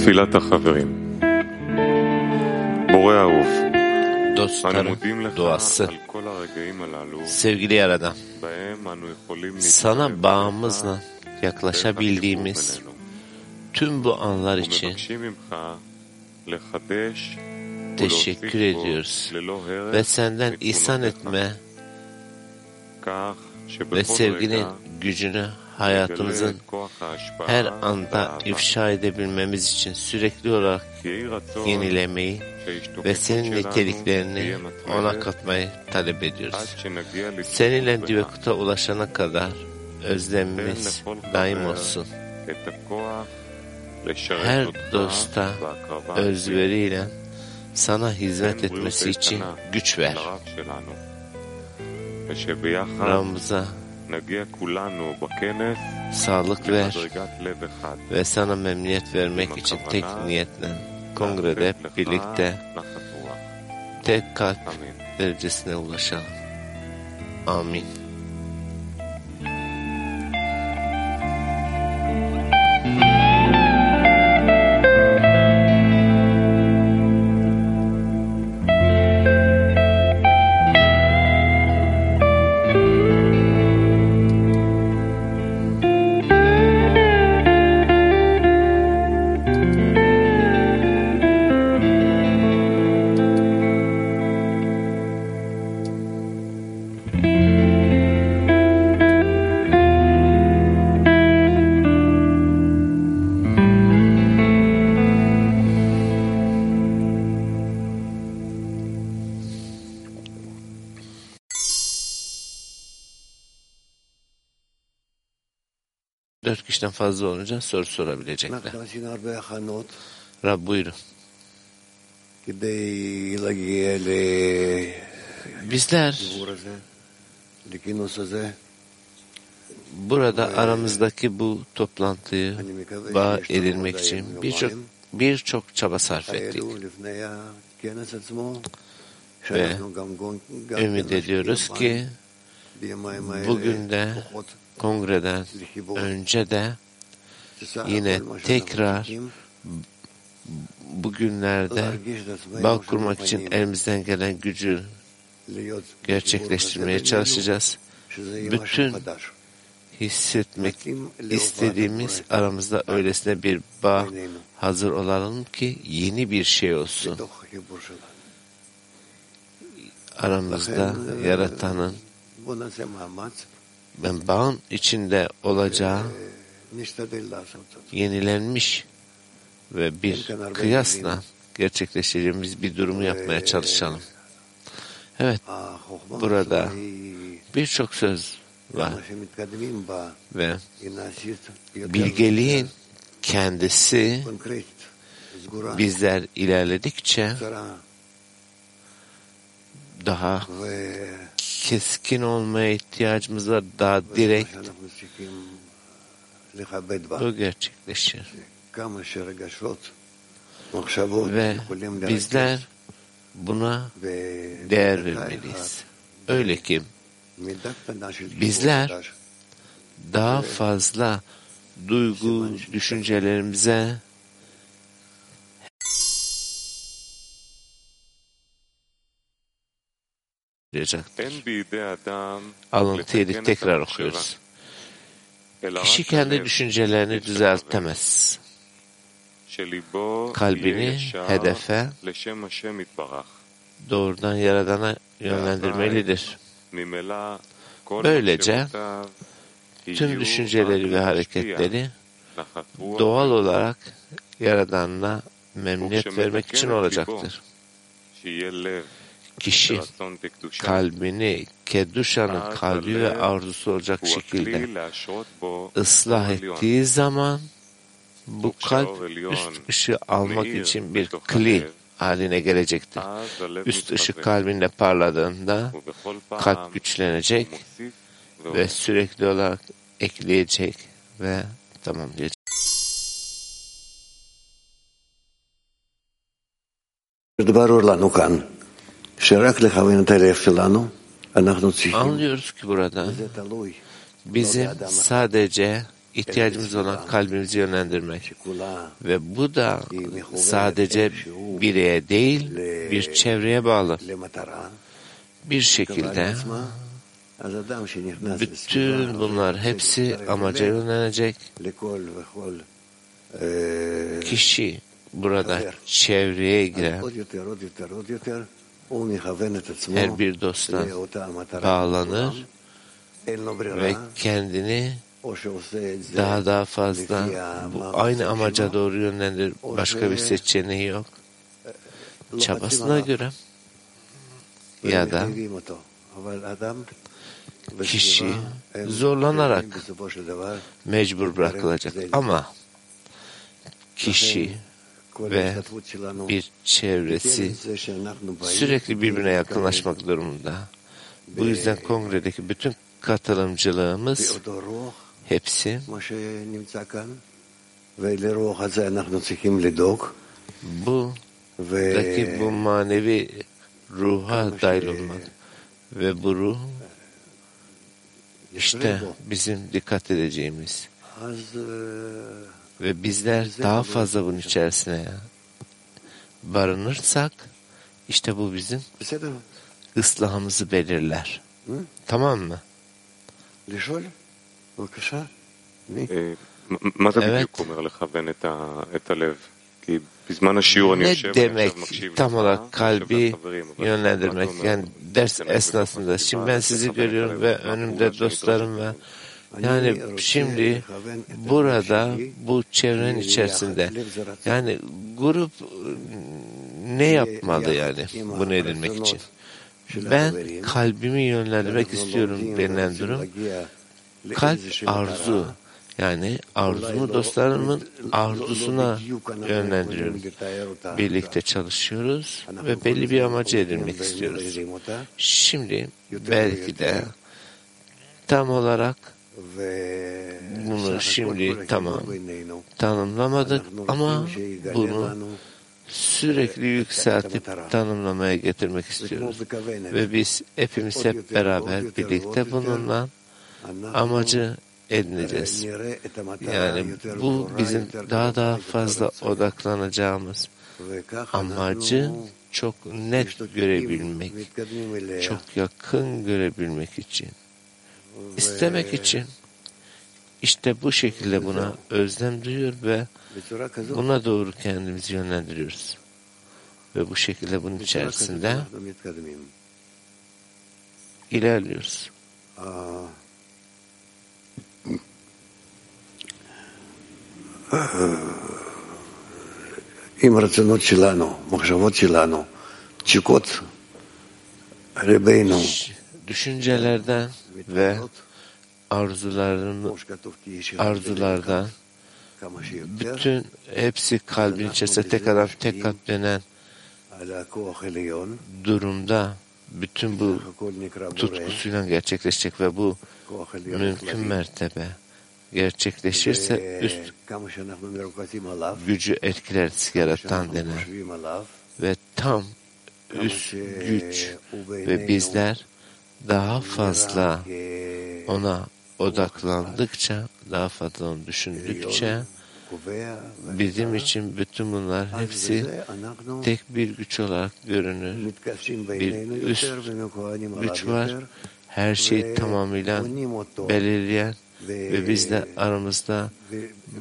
תפילת החברים בורא אהוב, אנו Dostların מודים לך duası. על כל הרגעים הללו Sevgili Yaradan, בהם אנו יכולים sana להתקרב bağımızla אליך yaklaşabildiğimiz בינינו. tüm bu anlar için ומבקשים ממך לחדש teşekkür ולהוסיף בו ediyoruz ללא הרף ve senden ihsan מתמונותיך, etme כך ve שבכל sevginin רגע gücünü נגלה hayatımızın her anda ifşa edebilmemiz için sürekli olarak yenilemeyi ve senin niteliklerini ona katmayı talep ediyoruz. Seninle Divekut'a ulaşana kadar özlemimiz daim olsun. Her dosta özveriyle sana hizmet etmesi için güç ver. Ramza sağlık ver ve sana memnuniyet vermek için tek niyetle kongrede birlikte tek kalp derecesine ulaşalım. Amin. fazla olunca soru sorabilecekler. Rab buyurun. Bizler burada aramızdaki bu toplantıyı bağ edilmek için birçok birçok çaba sarf ettik. Ve ümit ediyoruz ki bugün de kongreden önce de yine tekrar bugünlerde bağ kurmak için elimizden gelen gücü gerçekleştirmeye çalışacağız. Bütün hissetmek istediğimiz aramızda öylesine bir bağ hazır olalım ki yeni bir şey olsun. Aramızda yaratanın ben bağın içinde olacağı yenilenmiş ve bir kıyasla gerçekleştireceğimiz bir durumu yapmaya çalışalım. Evet, burada birçok söz var. Ve bilgeliğin kendisi bizler ilerledikçe daha keskin olmaya ihtiyacımız var, daha direkt bu gerçekleşir. Ve bizler buna değer vermeliyiz. Öyle ki bizler daha fazla duygu, düşüncelerimize alıntıyı tekrar okuyoruz. Kişi kendi düşüncelerini düzeltemez. Kalbini hedefe doğrudan Yaradan'a yönlendirmelidir. Böylece tüm düşünceleri ve hareketleri doğal olarak Yaradan'la memnuniyet vermek için olacaktır kişi kalbini Keduşa'nın kalbi ve arzusu olacak şekilde ıslah ettiği zaman bu kalp üst ışığı almak için bir kli haline gelecektir. Üst ışık kalbinde parladığında kalp güçlenecek ve sürekli olarak ekleyecek ve tamam diyecek. Rıdvar Ukan Anlıyoruz ki burada bizim sadece ihtiyacımız olan kalbimizi yönlendirmek. ve bu da sadece bireye değil bir çevreye bağlı. bir şekilde bütün bunlar hepsi amaca yönelecek kişi burada çevreye giren her bir dostla bağlanır ve kendini daha daha fazla bu aynı amaca doğru yönlendir. Başka bir seçeneği yok. Çabasına göre ya da kişi zorlanarak mecbur bırakılacak. Ama kişi ve bir çevresi sürekli birbirine yakınlaşmak durumunda. Bu yüzden kongredeki bütün katılımcılığımız hepsi bu daki bu manevi ruha dahil olmak ve bu ruh işte bizim dikkat edeceğimiz. Ve bizler daha fazla bunun içerisine barınırsak işte bu bizim ıslahımızı belirler. Tamam mı? Evet. Ne demek tam olarak kalbi yönlendirmek? Yani ders esnasında. Şimdi ben sizi görüyorum ve önümde dostlarım ve yani şimdi burada bu çevrenin içerisinde yani grup e, ne yapmalı yani bunu edinmek için? Ben kalbimi yönlendirmek istiyorum denilen durum kalp arzu yani arzumu dostlarımın arzusuna yönlendiriyorum. Birlikte çalışıyoruz ve belli bir amacı edinmek istiyoruz. Şimdi belki de tam olarak ve Bunu şimdi tamam tanımlamadık ama bunu sürekli yükseltip tanımlamaya getirmek istiyoruz. Ve biz hepimiz hep beraber birlikte bununla amacı edineceğiz. Yani bu bizim daha daha fazla odaklanacağımız amacı çok net görebilmek, çok yakın görebilmek için istemek için. İşte bu şekilde buna özlem duyuyor ve בצורה כזאת, buna doğru kendimizi yönlendiriyoruz. Ve bu şekilde bunun בצורה כזאת içerisinde אנחנו מתקדמים. ilerliyoruz. ה- עם הרצונות שלנו, מחשבות שלנו, תשוקות ליבנו, Düşüncelerden ve arzuların arzulardan bütün hepsi kalbin içerisinde tek adam tek katlenen durumda bütün bu tutkusuyla gerçekleşecek ve bu mümkün mertebe gerçekleşirse üst gücü etkiler yaratan denen ve tam üst güç ve bizler daha fazla ona odaklandıkça, daha fazla onu düşündükçe bizim için bütün bunlar hepsi tek bir güç olarak görünür. Bir üst güç var. Her şeyi tamamıyla belirleyen ve biz de aramızda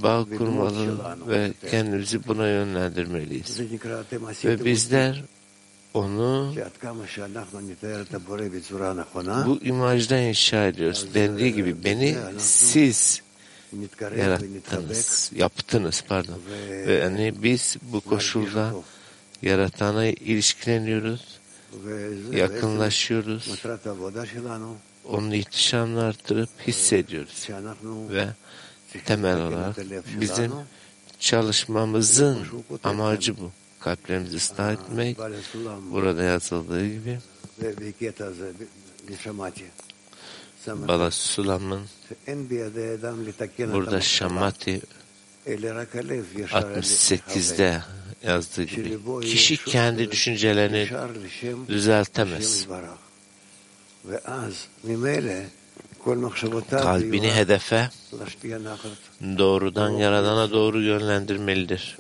bağ kurmalı ve kendimizi buna yönlendirmeliyiz. Ve bizler onu bu imajda inşa ediyoruz. Dendiği gibi beni siz yarattınız, yaptınız pardon. Ve yani biz bu koşulda yaratana ilişkileniyoruz, yakınlaşıyoruz. Onun ihtişamını arttırıp hissediyoruz. Ve temel olarak bizim çalışmamızın amacı bu kalplerimizi ıslah etmek, burada yazıldığı gibi. Bala Sulam'ın burada Şamati 68'de yazdığı gibi. kişi kendi düşüncelerini düzeltemez kalbini hedefe doğrudan Yaradan'a doğru yönlendirmelidir.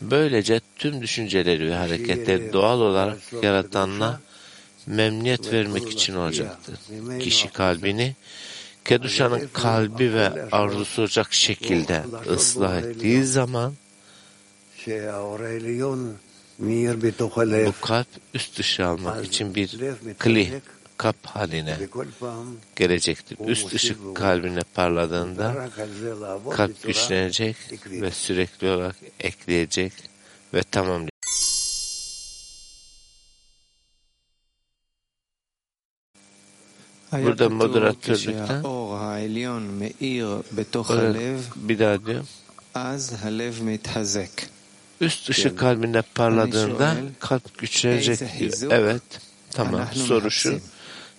Böylece tüm düşünceleri ve hareketleri doğal olarak Yaradan'la memnuniyet vermek için olacaktır. Kişi kalbini Keduşa'nın kalbi ve arzusu olacak şekilde ıslah ettiği zaman bu kalp üst dışı almak için bir klih kap haline gelecektir. Üst ışık kalbine parladığında kalp güçlenecek ve sürekli olarak ekleyecek ve tamamlayacak. Burada moderatörlükten bir daha diyor. Üst ışık kalbinde parladığında kalp güçlenecek diyor. Evet. Tamam. Soru şu.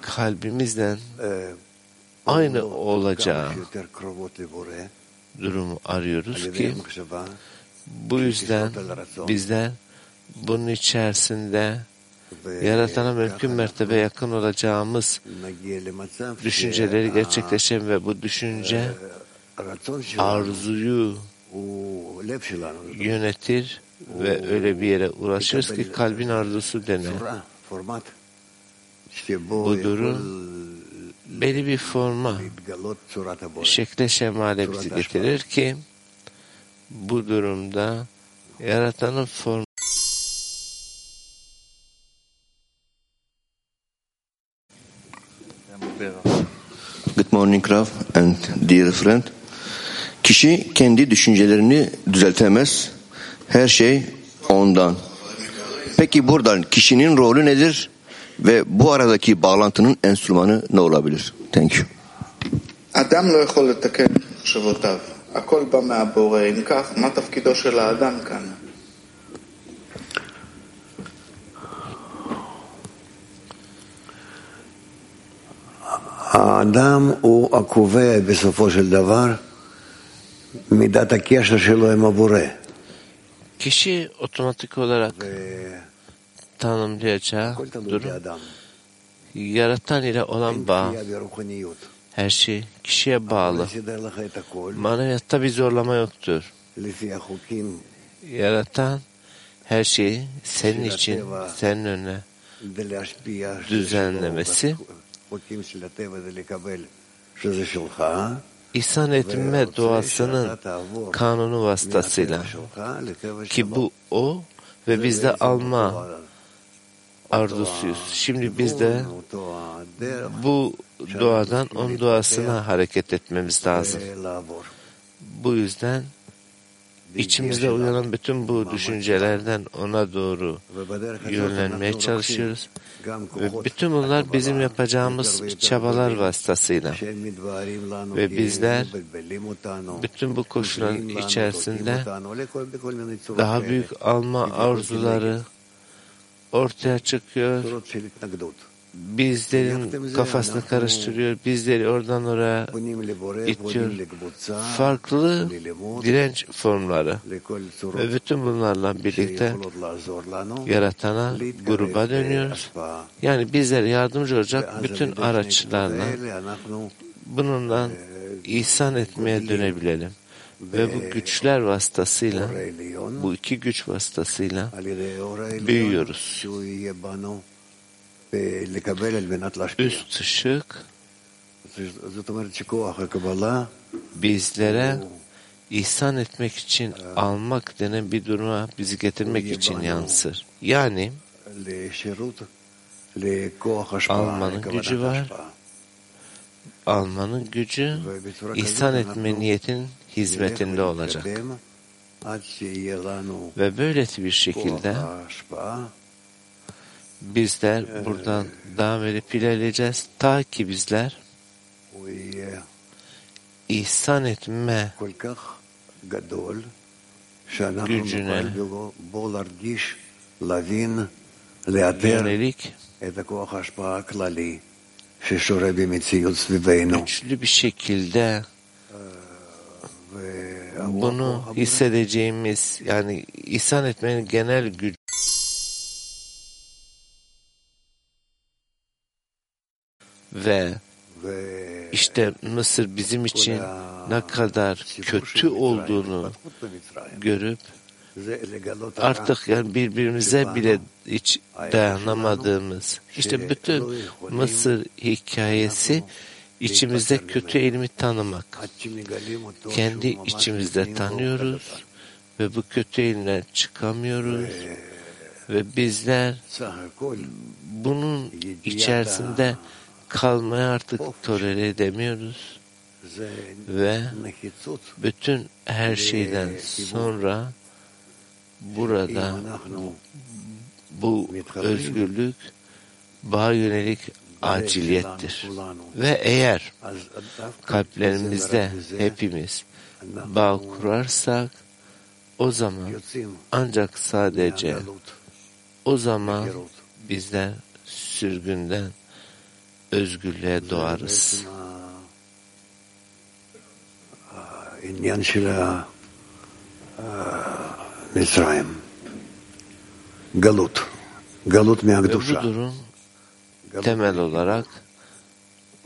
kalbimizden aynı olacağı durumu arıyoruz ki bu yüzden bizden bunun içerisinde yaratana mümkün mertebe yakın olacağımız düşünceleri gerçekleşen ve bu düşünce arzuyu yönetir ve öyle bir yere ulaşırız ki kalbin arzusu denen bu durum belli bir forma şekle şemale getirir ki bu durumda yaratanın form Good morning Rav and dear friend. Kişi kendi düşüncelerini düzeltemez. Her şey ondan. Peki buradan kişinin rolü nedir? Ve bu aradaki bağlantının enstrümanı ne olabilir? Thank you. אדם לא יכול לתקן מחשבותיו, הכל בא מהבורא, אם כך, מה תפקידו של האדם כאן? האדם הוא הקובע בסופו של דבר מידת הקשר שלו עם הבורא. kişi otomatik olarak tanımlayacağı durum. yaratan ile olan bağ. Her şey kişiye bağlı. Maneviyatta bir zorlama yoktur. Yaratan her şeyi senin için, senin önüne düzenlemesi. ihsan etme doğasının kanunu vasıtasıyla ki bu o ve bizde alma arzusuyuz. Şimdi biz de bu doğadan onun doğasına hareket etmemiz lazım. Bu yüzden içimizde uyanan bütün bu düşüncelerden ona doğru yönlenmeye çalışıyoruz. Ve bütün bunlar bizim yapacağımız çabalar vasıtasıyla. Ve bizler bütün bu koşulların içerisinde daha büyük alma arzuları ortaya çıkıyor. Bizlerin kafasını karıştırıyor. Bizleri oradan oraya itiyor. Farklı direnç formları. Ve bütün bunlarla birlikte yaratana gruba dönüyoruz. Yani bizlere yardımcı olacak bütün araçlarla bununla ihsan etmeye dönebilelim. Ve bu güçler vasıtasıyla, bu iki güç vasıtasıyla büyüyoruz. Üst ışık bizlere ihsan etmek için almak denen bir duruma bizi getirmek için yansır. Yani almanın gücü var. Almanın gücü ihsan etme niyetin hizmetinde olacak. Ve böylesi bir şekilde bizler buradan devam verip ilerleyeceğiz. Ta ki bizler ihsan etme gücüne yönelik güçlü bir şekilde bunu hissedeceğimiz yani ihsan etmenin genel gücü ve işte Mısır bizim için ne kadar kötü olduğunu görüp artık yani birbirimize bile hiç dayanamadığımız işte bütün Mısır hikayesi içimizde kötü elimi tanımak. Kendi içimizde tanıyoruz ve bu kötü elinden çıkamıyoruz ve bizler bunun içerisinde kalmaya artık tolere edemiyoruz ve bütün her şeyden sonra burada bu özgürlük bağ yönelik aciliyettir. Ve eğer kalplerimizde hepimiz bağ kurarsak o zaman ancak sadece o zaman bizler sürgünden özgürlüğe doğarız. Galut. Galut Bu durum temel olarak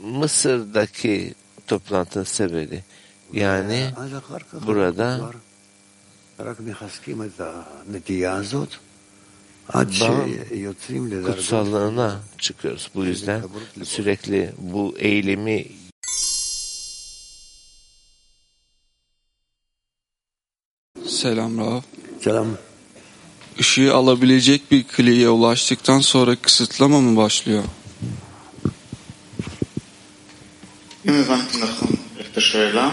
Mısır'daki toplantının sebebi yani burada kutsallığına çıkıyoruz. Bu yüzden sürekli bu eğilimi Selam Rav. Selam. Işığı alabilecek bir kliye ulaştıktan sonra kısıtlama mı başlıyor? אם הבנתי נכון את השאלה,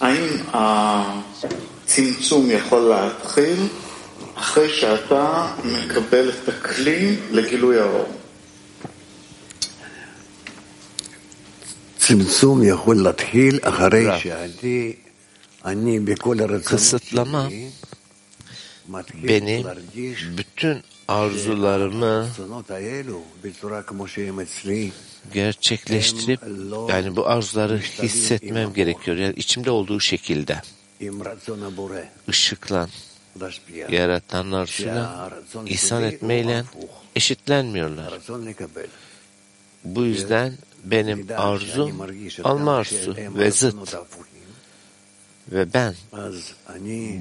האם הצמצום יכול להתחיל אחרי שאתה מקבל את הכלי לגילוי האור? צמצום יכול להתחיל אחרי רב. שאני, אני בכל הרצונות kısıtlama שלי, מתחיל benim להרגיש bütün arzularımı gerçekleştirip yani bu arzuları hissetmem gerekiyor. Yani içimde olduğu şekilde ışıklan yaratanın arzusuyla ihsan etmeyle eşitlenmiyorlar. Bu yüzden benim arzum alma arzusu ve zıt. Ve ben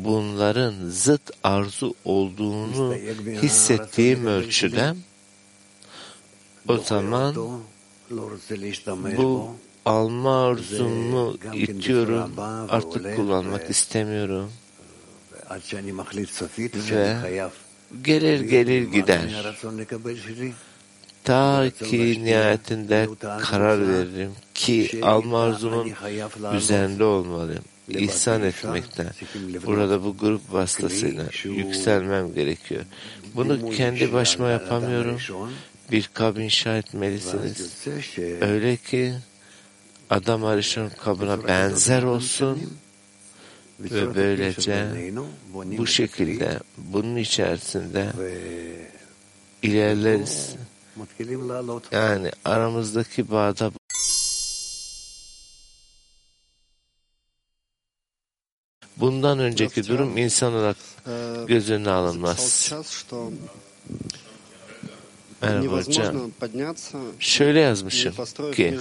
bunların zıt arzu olduğunu hissettiğim ölçüde o zaman bu alma arzumu itiyorum. Artık kullanmak istemiyorum. Ve gelir gelir gider. Ta ki nihayetinde karar veririm ki alma arzumun üzerinde olmalıyım. İhsan etmekten. Burada bu grup vasıtasıyla yükselmem gerekiyor. Bunu kendi başıma yapamıyorum bir kabı inşa etmelisiniz. Öyle ki adam arışın kabına benzer olsun ve böylece bu şekilde bunun içerisinde ilerleriz. Yani aramızdaki bağda bundan önceki durum insan olarak göz önüne alınmaz. Merhaba. Şöyle yazmışım ki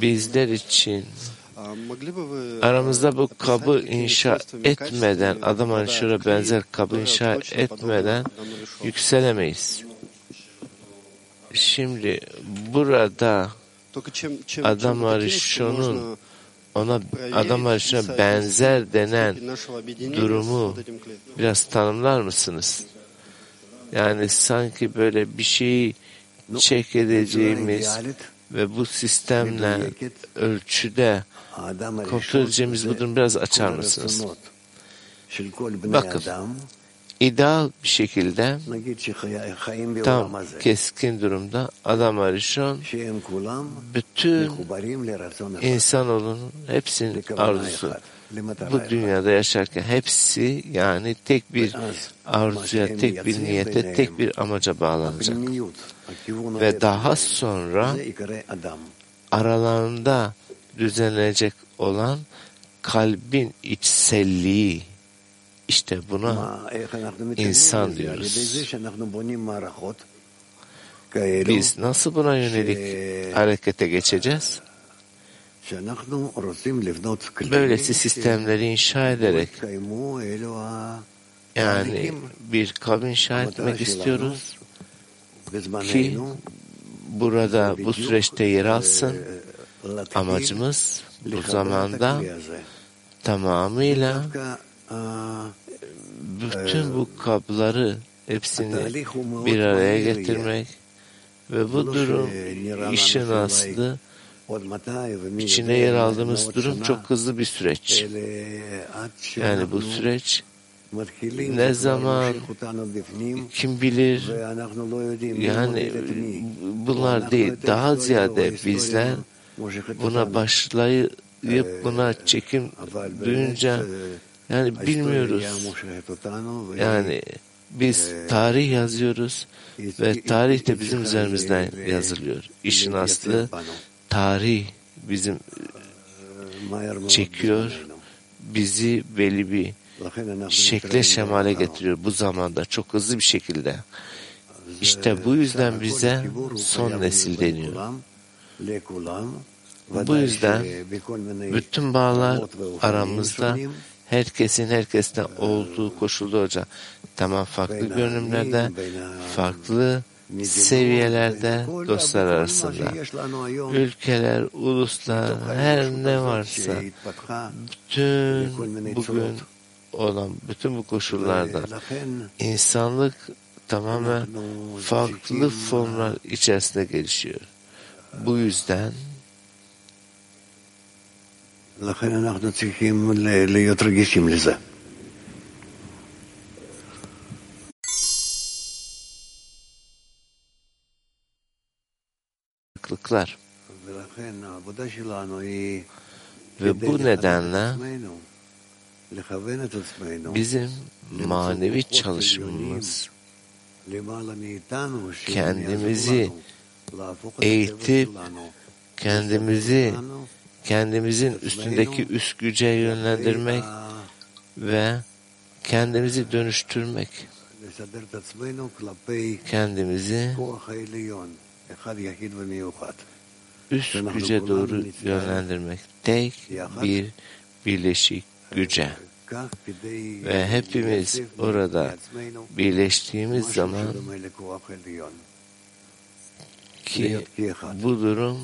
bizler için aramızda bu kabı inşa etmeden, adam anşura benzer kabı inşa etmeden yükselemeyiz. Şimdi burada adam arışonun ona adam arasına benzer denen durumu biraz tanımlar mısınız? Yani sanki böyle bir şeyi çek edeceğimiz ve bu sistemle ölçüde kontrol edeceğimiz bu durumu biraz açar mısınız? Bakın ideal bir şekilde tam keskin durumda adam arışon bütün insanoğlunun hepsinin arzusu. bu dünyada yaşarken hepsi yani tek bir arzuya, tek bir niyete, tek bir amaca bağlanacak. Ve daha sonra aralarında düzenlenecek olan kalbin içselliği. İşte buna insan diyoruz. Biz nasıl buna yönelik harekete geçeceğiz? Böylesi sistemleri inşa ederek yani bir kavim inşa etmek istiyoruz ki burada bu süreçte yer alsın. Amacımız bu zamanda tamamıyla bütün bu kabları hepsini bir araya getirmek ve bu durum işin aslı içine yer aldığımız durum çok hızlı bir süreç. Yani bu süreç ne zaman kim bilir yani bunlar değil daha ziyade bizler buna başlayıp buna çekim duyunca yani bilmiyoruz. Yani biz tarih yazıyoruz ve tarih de bizim üzerimizden yazılıyor. İşin aslı tarih bizim çekiyor, bizi belli bir şekle şemale getiriyor bu zamanda çok hızlı bir şekilde. İşte bu yüzden bize son nesil deniyor. Bu yüzden bütün bağlar aramızda herkesin herkesten olduğu koşullarca tamam farklı görünümlerde, farklı seviyelerde dostlar arasında. ülkeler, uluslar her ne varsa. bütün bugün olan bütün bu koşullarda insanlık tamamen farklı formlar içerisinde gelişiyor. Bu yüzden לכן אנחנו צריכים ל- להיות רגישים לזה. farklılıklar ולכן העבודה שלנו היא ve כדי bu לכוון את nedenle עצמנו, לכוון את עצמנו bizim manevi למצוא כוחות çalışmamız למעלה מאיתנו, שהם kendimizi יעזרו לנו להפוך את eğitip הטבע שלנו, kendimizi שלנו, kendimizin üstündeki üst güce yönlendirmek ve kendimizi dönüştürmek. Kendimizi üst güce doğru yönlendirmek. Tek bir birleşik güce. Ve hepimiz orada birleştiğimiz zaman ki bu durum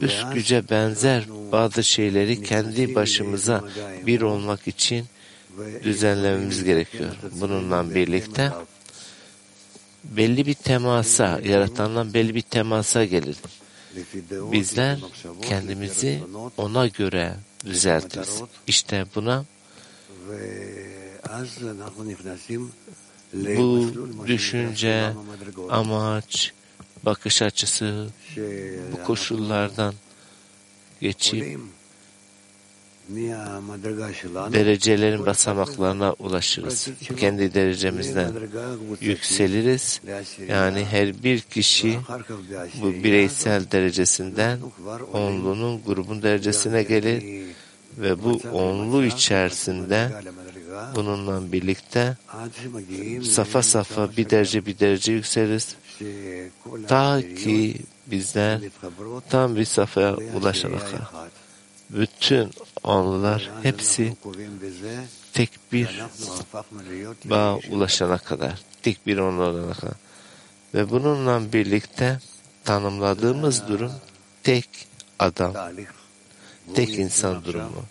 üst güce benzer bazı şeyleri kendi başımıza bir olmak için düzenlememiz gerekiyor. Bununla birlikte belli bir temasa, yaratandan belli bir temasa gelir. Bizler kendimizi ona göre düzeltiriz. İşte buna bu düşünce, amaç, bakış açısı bu koşullardan geçip derecelerin basamaklarına ulaşırız. Kendi derecemizden yükseliriz. Yani her bir kişi bu bireysel derecesinden onlunun grubun derecesine gelir ve bu onlu içerisinde bununla birlikte safa safa bir derece bir derece yükseliriz Ta ki bizler tam bir safhaya ulaşana kadar. Bütün onlular hepsi tek bir bağa ulaşana kadar. Tek bir onlu olana kadar. Ve bununla birlikte tanımladığımız durum tek adam, tek insan durumu.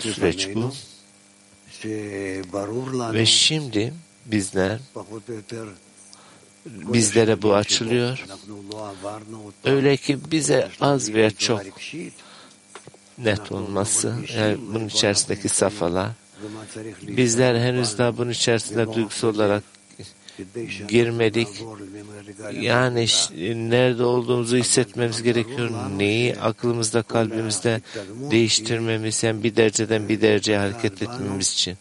Süreç bu. Ve şimdi bizler bizlere bu açılıyor. Öyle ki bize az veya çok net olması, yani bunun içerisindeki safhalar. Bizler henüz daha bunun içerisinde duygusal olarak girmedik. Yani nerede olduğumuzu hissetmemiz gerekiyor. Neyi aklımızda, kalbimizde değiştirmemiz, yani bir dereceden bir dereceye hareket etmemiz için.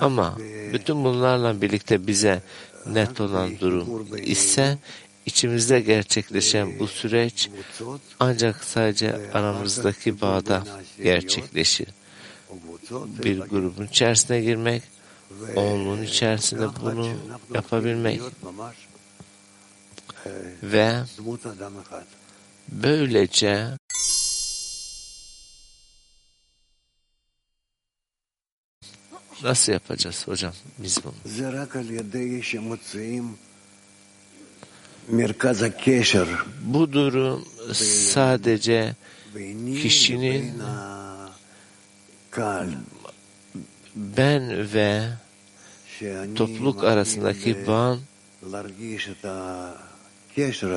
Ama bütün bunlarla birlikte bize net olan durum ise içimizde gerçekleşen bu süreç ancak sadece aramızdaki bağda gerçekleşir. Bir grubun içerisine girmek, oğlunun içerisinde bunu yapabilmek ve böylece nasıl yapacağız hocam biz bunu? Bu durum sadece kişinin ben ve topluluk arasındaki bağın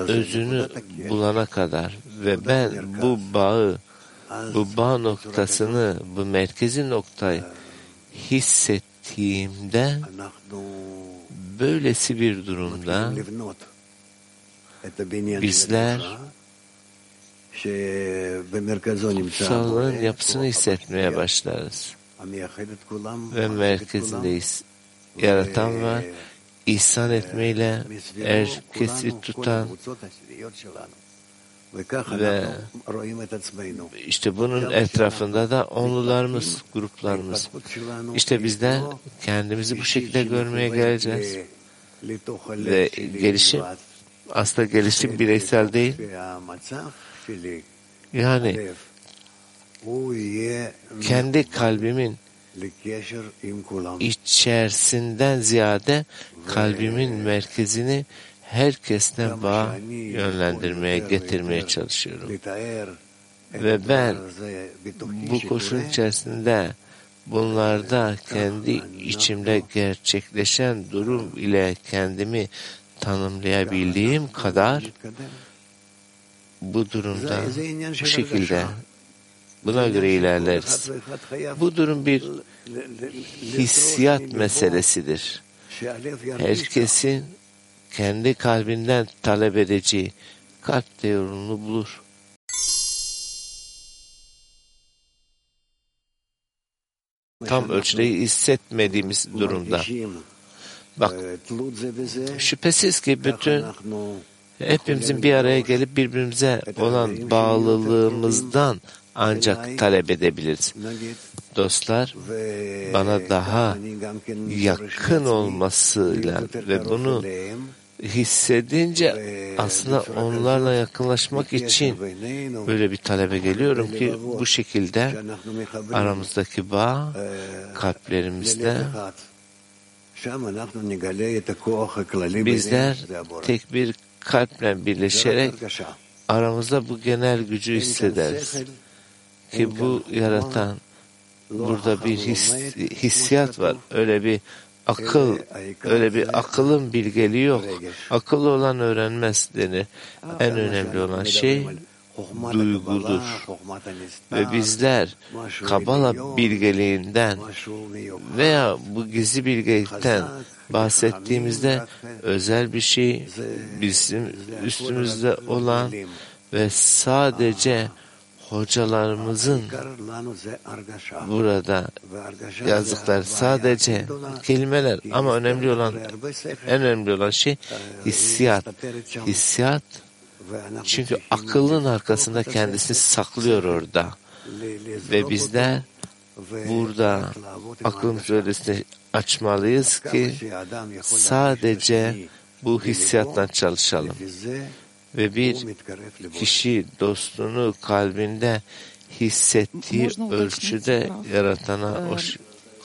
özünü bulana kadar ve ben bu bağı, bu bağ noktasını, bu merkezi noktayı hissettiğimde böylesi bir durumda bizler kutsallığın yapısını hissetmeye başlarız ve merkezindeyiz. Yaratan var. İhsan etmeyle herkesi tutan ve işte bunun etrafında da onlularımız, gruplarımız. İşte biz de kendimizi bu şekilde görmeye geleceğiz. Ve gelişim aslında gelişim bireysel değil. Yani kendi kalbimin içerisinden ziyade kalbimin merkezini herkesten bağ yönlendirmeye, getirmeye çalışıyorum. Ve ben bu koşul içerisinde bunlarda kendi içimde gerçekleşen durum ile kendimi tanımlayabildiğim kadar bu durumda bu şekilde buna göre ilerleriz. Bu durum bir hissiyat meselesidir. Herkesin kendi kalbinden talep edeceği kalp de bulur. Tam ölçüdeyi hissetmediğimiz durumda. Bak, şüphesiz ki bütün hepimizin bir araya gelip birbirimize olan bağlılığımızdan ancak talep edebiliriz. Dostlar bana daha yakın olmasıyla ve bunu hissedince aslında onlarla yakınlaşmak için böyle bir talebe geliyorum ki bu şekilde aramızdaki bağ kalplerimizde bizler tek bir kalple birleşerek aramızda bu genel gücü hissederiz ki bu yaratan burada bir his, hissiyat var. Öyle bir akıl, öyle bir akılın bilgeliği yok. Akıllı olan öğrenmez denir. En önemli olan şey duygudur. Ve bizler Kabala bilgeliğinden veya bu gizli bilgelikten bahsettiğimizde özel bir şey bizim üstümüzde olan ve sadece hocalarımızın burada yazdıkları sadece kelimeler ama önemli olan en önemli olan şey hissiyat. Hissiyat çünkü akılın arkasında kendisini saklıyor orada. Ve bizler burada aklımızı öylesine açmalıyız ki sadece bu hissiyatla çalışalım. Ve bir kişi dostunu kalbinde hissettiği ölçüde yaratana o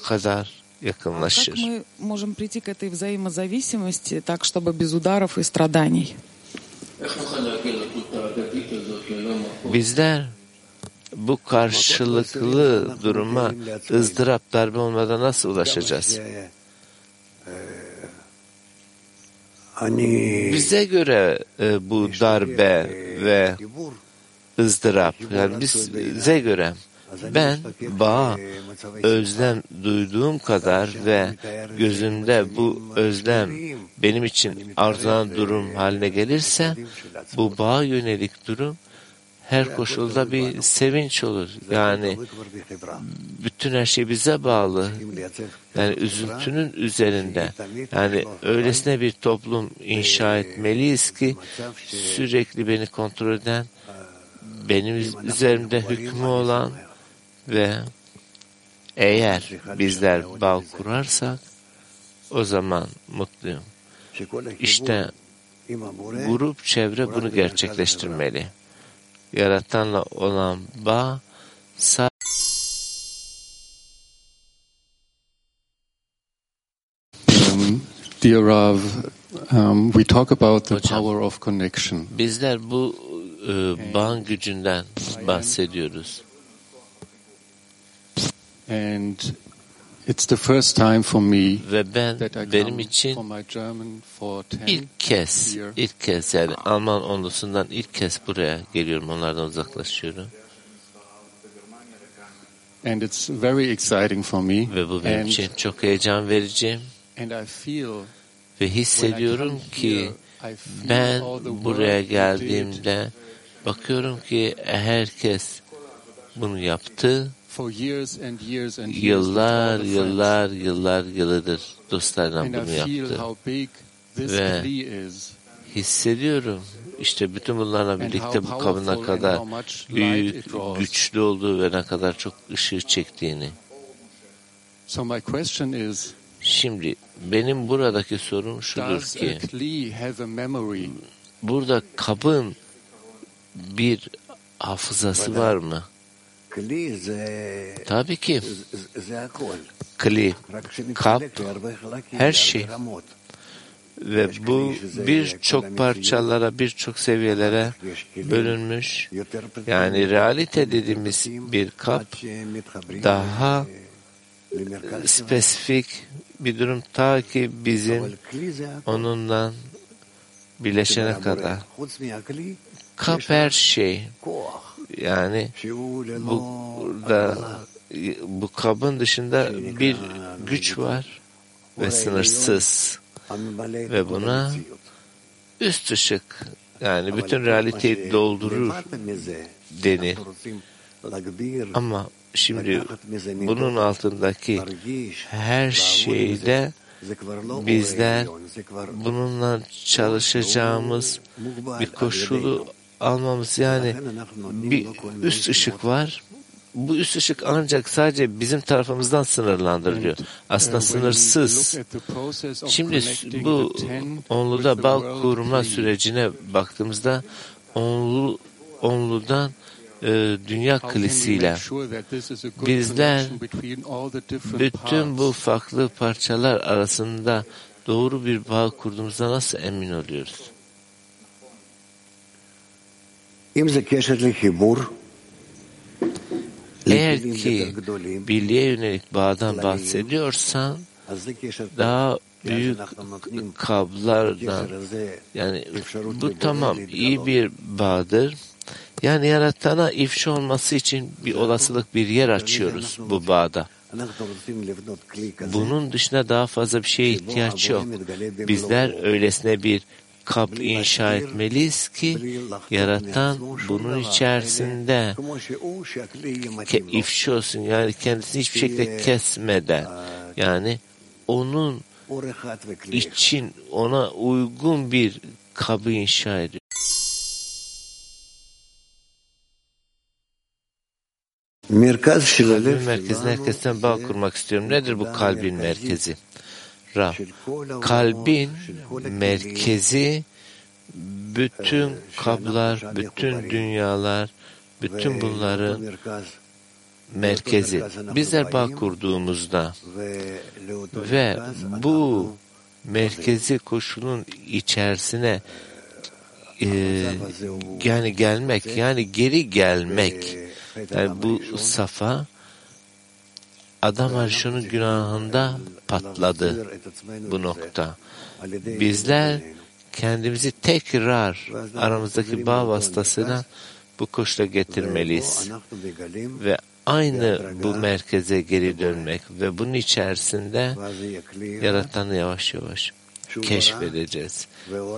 kadar Как yakınlaşır. мы можем прийти к этой взаимозависимости так, чтобы без ударов и страданий? Bizler bu karşılıklı duruma ızdırap darbe olmadan nasıl ulaşacağız? Bize göre e, bu darbe ve ızdırap yani bize göre Ben bağa özlem duyduğum kadar ve gözümde bu özlem benim için arzulanan durum haline gelirse bu bağa yönelik durum her koşulda bir sevinç olur. Yani bütün her şey bize bağlı. Yani üzüntünün üzerinde. Yani öylesine bir toplum inşa etmeliyiz ki sürekli beni kontrol eden, benim üzerimde hükmü olan ve eğer bizler bağ kurarsak o zaman mutluyum. İşte grup çevre bunu gerçekleştirmeli. Yaratanla olan bağ sadece Um, dear Rav, um, we talk about the power of connection. Bizler bu e, bağın gücünden bahsediyoruz. And it's the first time for me Ve ben that I benim için for my German for 10 ilk kez, ilk kez yani Alman onlusundan ilk kez buraya geliyorum. Onlardan uzaklaşıyorum. And it's very exciting for me. Ve bu benim And, için çok heyecan verici. and I feel Ve hissediyorum ki ben buraya geldiğimde bakıyorum ki herkes bunu yaptı. For years and years and years with Yıllar, yıllar, yıllar, yılıdır dostlarla bunu yaptı. Ve. Hissediyorum işte bütün bunlarla birlikte bu kabına kadar büyük, güçlü olduğu ve ne kadar çok ışığı çektiğini. So my question is, Şimdi benim buradaki sorum şudur ki burada kabın bir hafızası var mı? Tabii ki kli, kap, her şey ve bu birçok parçalara, birçok seviyelere bölünmüş. Yani realite dediğimiz bir kap daha spesifik bir durum ta ki bizim onunla birleşene kadar. Kap her şey. Yani burada bu kabın dışında bir güç var ve sınırsız ve buna üst ışık yani bütün realiteyi doldurur denir. Ama şimdi bunun altındaki her şeyde bizler bununla çalışacağımız bir koşulu almamız yani bir üst ışık var. Bu üst ışık ancak sadece bizim tarafımızdan sınırlandırılıyor. Aslında sınırsız. Şimdi bu onluda bağ kurma sürecine baktığımızda onlu onludan e, dünya kilisiyle bizler bütün bu farklı parçalar arasında doğru bir bağ kurduğumuzda nasıl emin oluyoruz? Eğer ki birliğe yönelik bağdan bahsediyorsan daha büyük kablardan yani bu tamam iyi bir bağdır. Yani yaratana ifşa olması için bir olasılık bir yer açıyoruz bu bağda. Bunun dışında daha fazla bir şeye ihtiyaç yok. Bizler öylesine bir kap inşa etmeliyiz ki yaratan bunun içerisinde ke, ifşa olsun. Yani kendisini hiçbir şekilde kesmeden yani onun için ona uygun bir kabı inşa ediyor. Kalbin merkezine herkesten bağ kurmak istiyorum. Nedir bu kalbin merkezi? Rab, kalbin merkezi bütün kablar, bütün dünyalar, bütün bunların merkezi. Bizler bağ kurduğumuzda ve bu merkezi koşulun içerisine e, yani gelmek, yani geri gelmek, yani bu safa Adam arşının günahında patladı bu nokta. Bizler kendimizi tekrar aramızdaki bağ vasıtasıyla bu koşula getirmeliyiz. Ve aynı bu merkeze geri dönmek ve bunun içerisinde yaratanı yavaş yavaş keşfedeceğiz.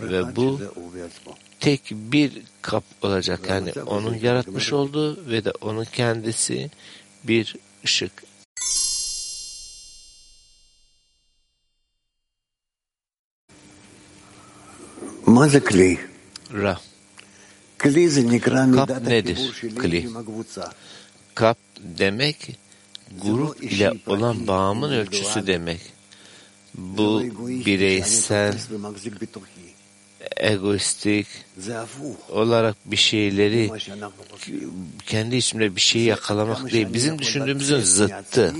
Ve bu tek bir kap olacak. Yani onun yaratmış olduğu ve de onun kendisi bir ışık. Ra. Kap nedir? Kli. Kap demek grup ile olan bağımın ölçüsü demek. Bu bireysel, egoistik olarak bir şeyleri kendi içimde bir şeyi yakalamak değil. Bizim düşündüğümüzün zıttı.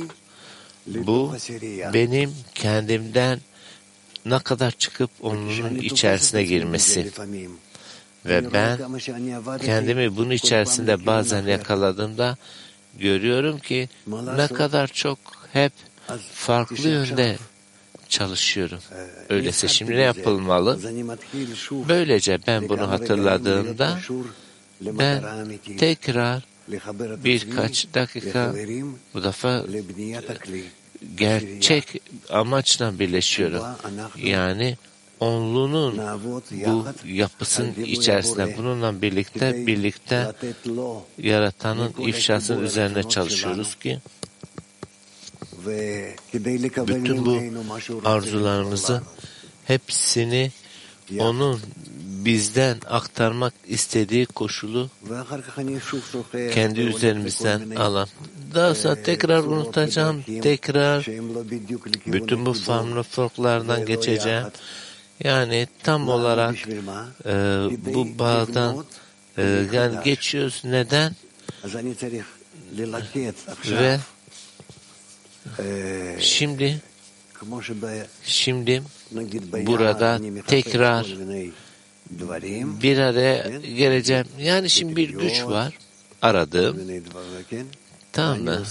Bu benim kendimden ne kadar çıkıp onun içerisine girmesi. Ve ben kendimi bunun içerisinde bazen yakaladığımda görüyorum ki ne kadar çok hep farklı yönde çalışıyorum. Öyleyse şimdi ne yapılmalı? Böylece ben bunu hatırladığımda ben tekrar birkaç dakika bu defa gerçek amaçla birleşiyorum. Yani onlunun bu yapısının içerisinde bununla birlikte birlikte yaratanın ifşasının üzerine çalışıyoruz ki bütün bu arzularımızı hepsini onun bizden aktarmak istediği koşulu kendi üzerimizden alan. Daha sonra tekrar unutacağım, tekrar bütün bu farklılıklardan geçeceğim. Yani tam olarak e, bu bağdan e, yani geçiyoruz. Neden? Ve şimdi şimdi burada tekrar bir araya geleceğim. Yani şimdi bir güç var aradığım. Tamam mı?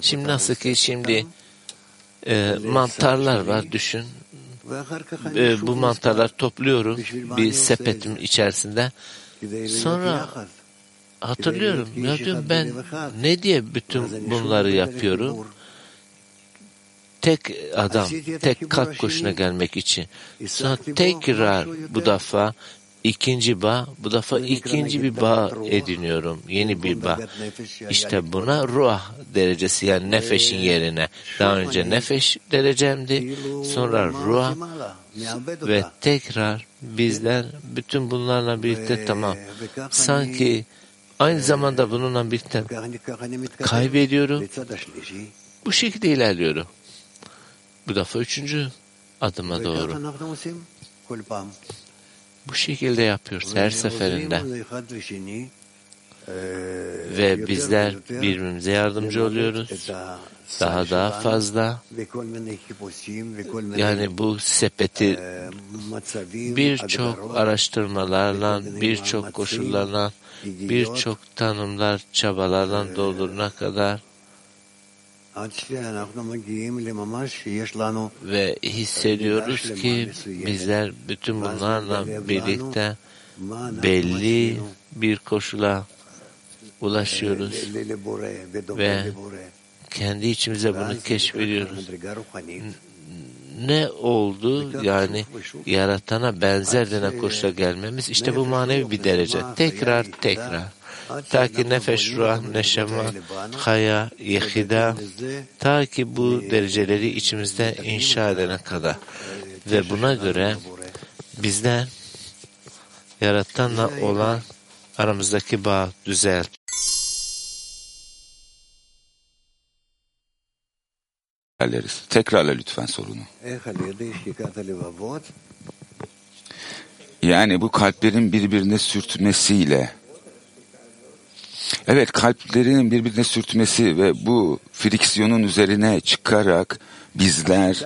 Şimdi nasıl ki şimdi e, mantarlar var düşün. E, bu mantarlar topluyorum bir sepetim içerisinde. Sonra hatırlıyorum ya diyorum ben ne diye bütün bunları yapıyorum? Tek adam, tek kalp koşuna gelmek için. Sonra tekrar bu defa ikinci bağ, bu defa ikinci bir bağ ediniyorum. Yeni bir bağ. İşte buna ruh derecesi yani nefesin yerine. Daha önce nefes derecemdi. Sonra ruh ve tekrar bizler bütün bunlarla birlikte tamam. Sanki aynı zamanda bununla birlikte kaybediyorum. Bu şekilde ilerliyorum. Bu defa üçüncü adıma doğru. Bu şekilde yapıyoruz her seferinde. Ve bizler birbirimize yardımcı oluyoruz. Daha daha fazla yani bu sepeti birçok araştırmalarla, birçok koşullarla, birçok tanımlar, çabalarla dolduruna kadar ve hissediyoruz ki bizler bütün bunlarla birlikte belli bir koşula ulaşıyoruz ve kendi içimize bunu keşfediyoruz. Ne oldu? Yani yaratana benzer denen koşula gelmemiz işte bu manevi bir derece. Tekrar tekrar. Ta ki nefes, ruh, neşema, haya, yehida, ta ki bu dereceleri içimizde inşa edene kadar. Ve buna göre bizden yaratanla olan aramızdaki bağ düzelt. Tekrarlarız. Tekrarla lütfen sorunu. Yani bu kalplerin birbirine sürtmesiyle Evet kalplerin birbirine sürtmesi ve bu friksiyonun üzerine çıkarak bizler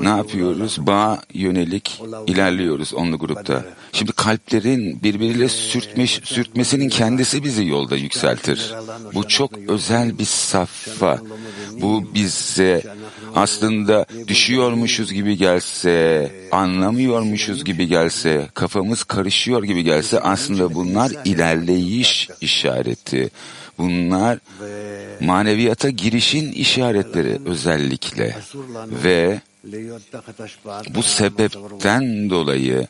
ne yapıyoruz? Bağ yönelik ilerliyoruz onlu grupta. Şimdi kalplerin birbiriyle sürtmiş, sürtmesinin kendisi bizi yolda yükseltir. Bu çok özel bir safha. Bu bize aslında düşüyormuşuz gibi gelse, anlamıyormuşuz gibi gelse, kafamız karışıyor gibi gelse aslında bunlar ilerleyiş işareti. Bunlar maneviyata girişin işaretleri özellikle ve bu sebepten dolayı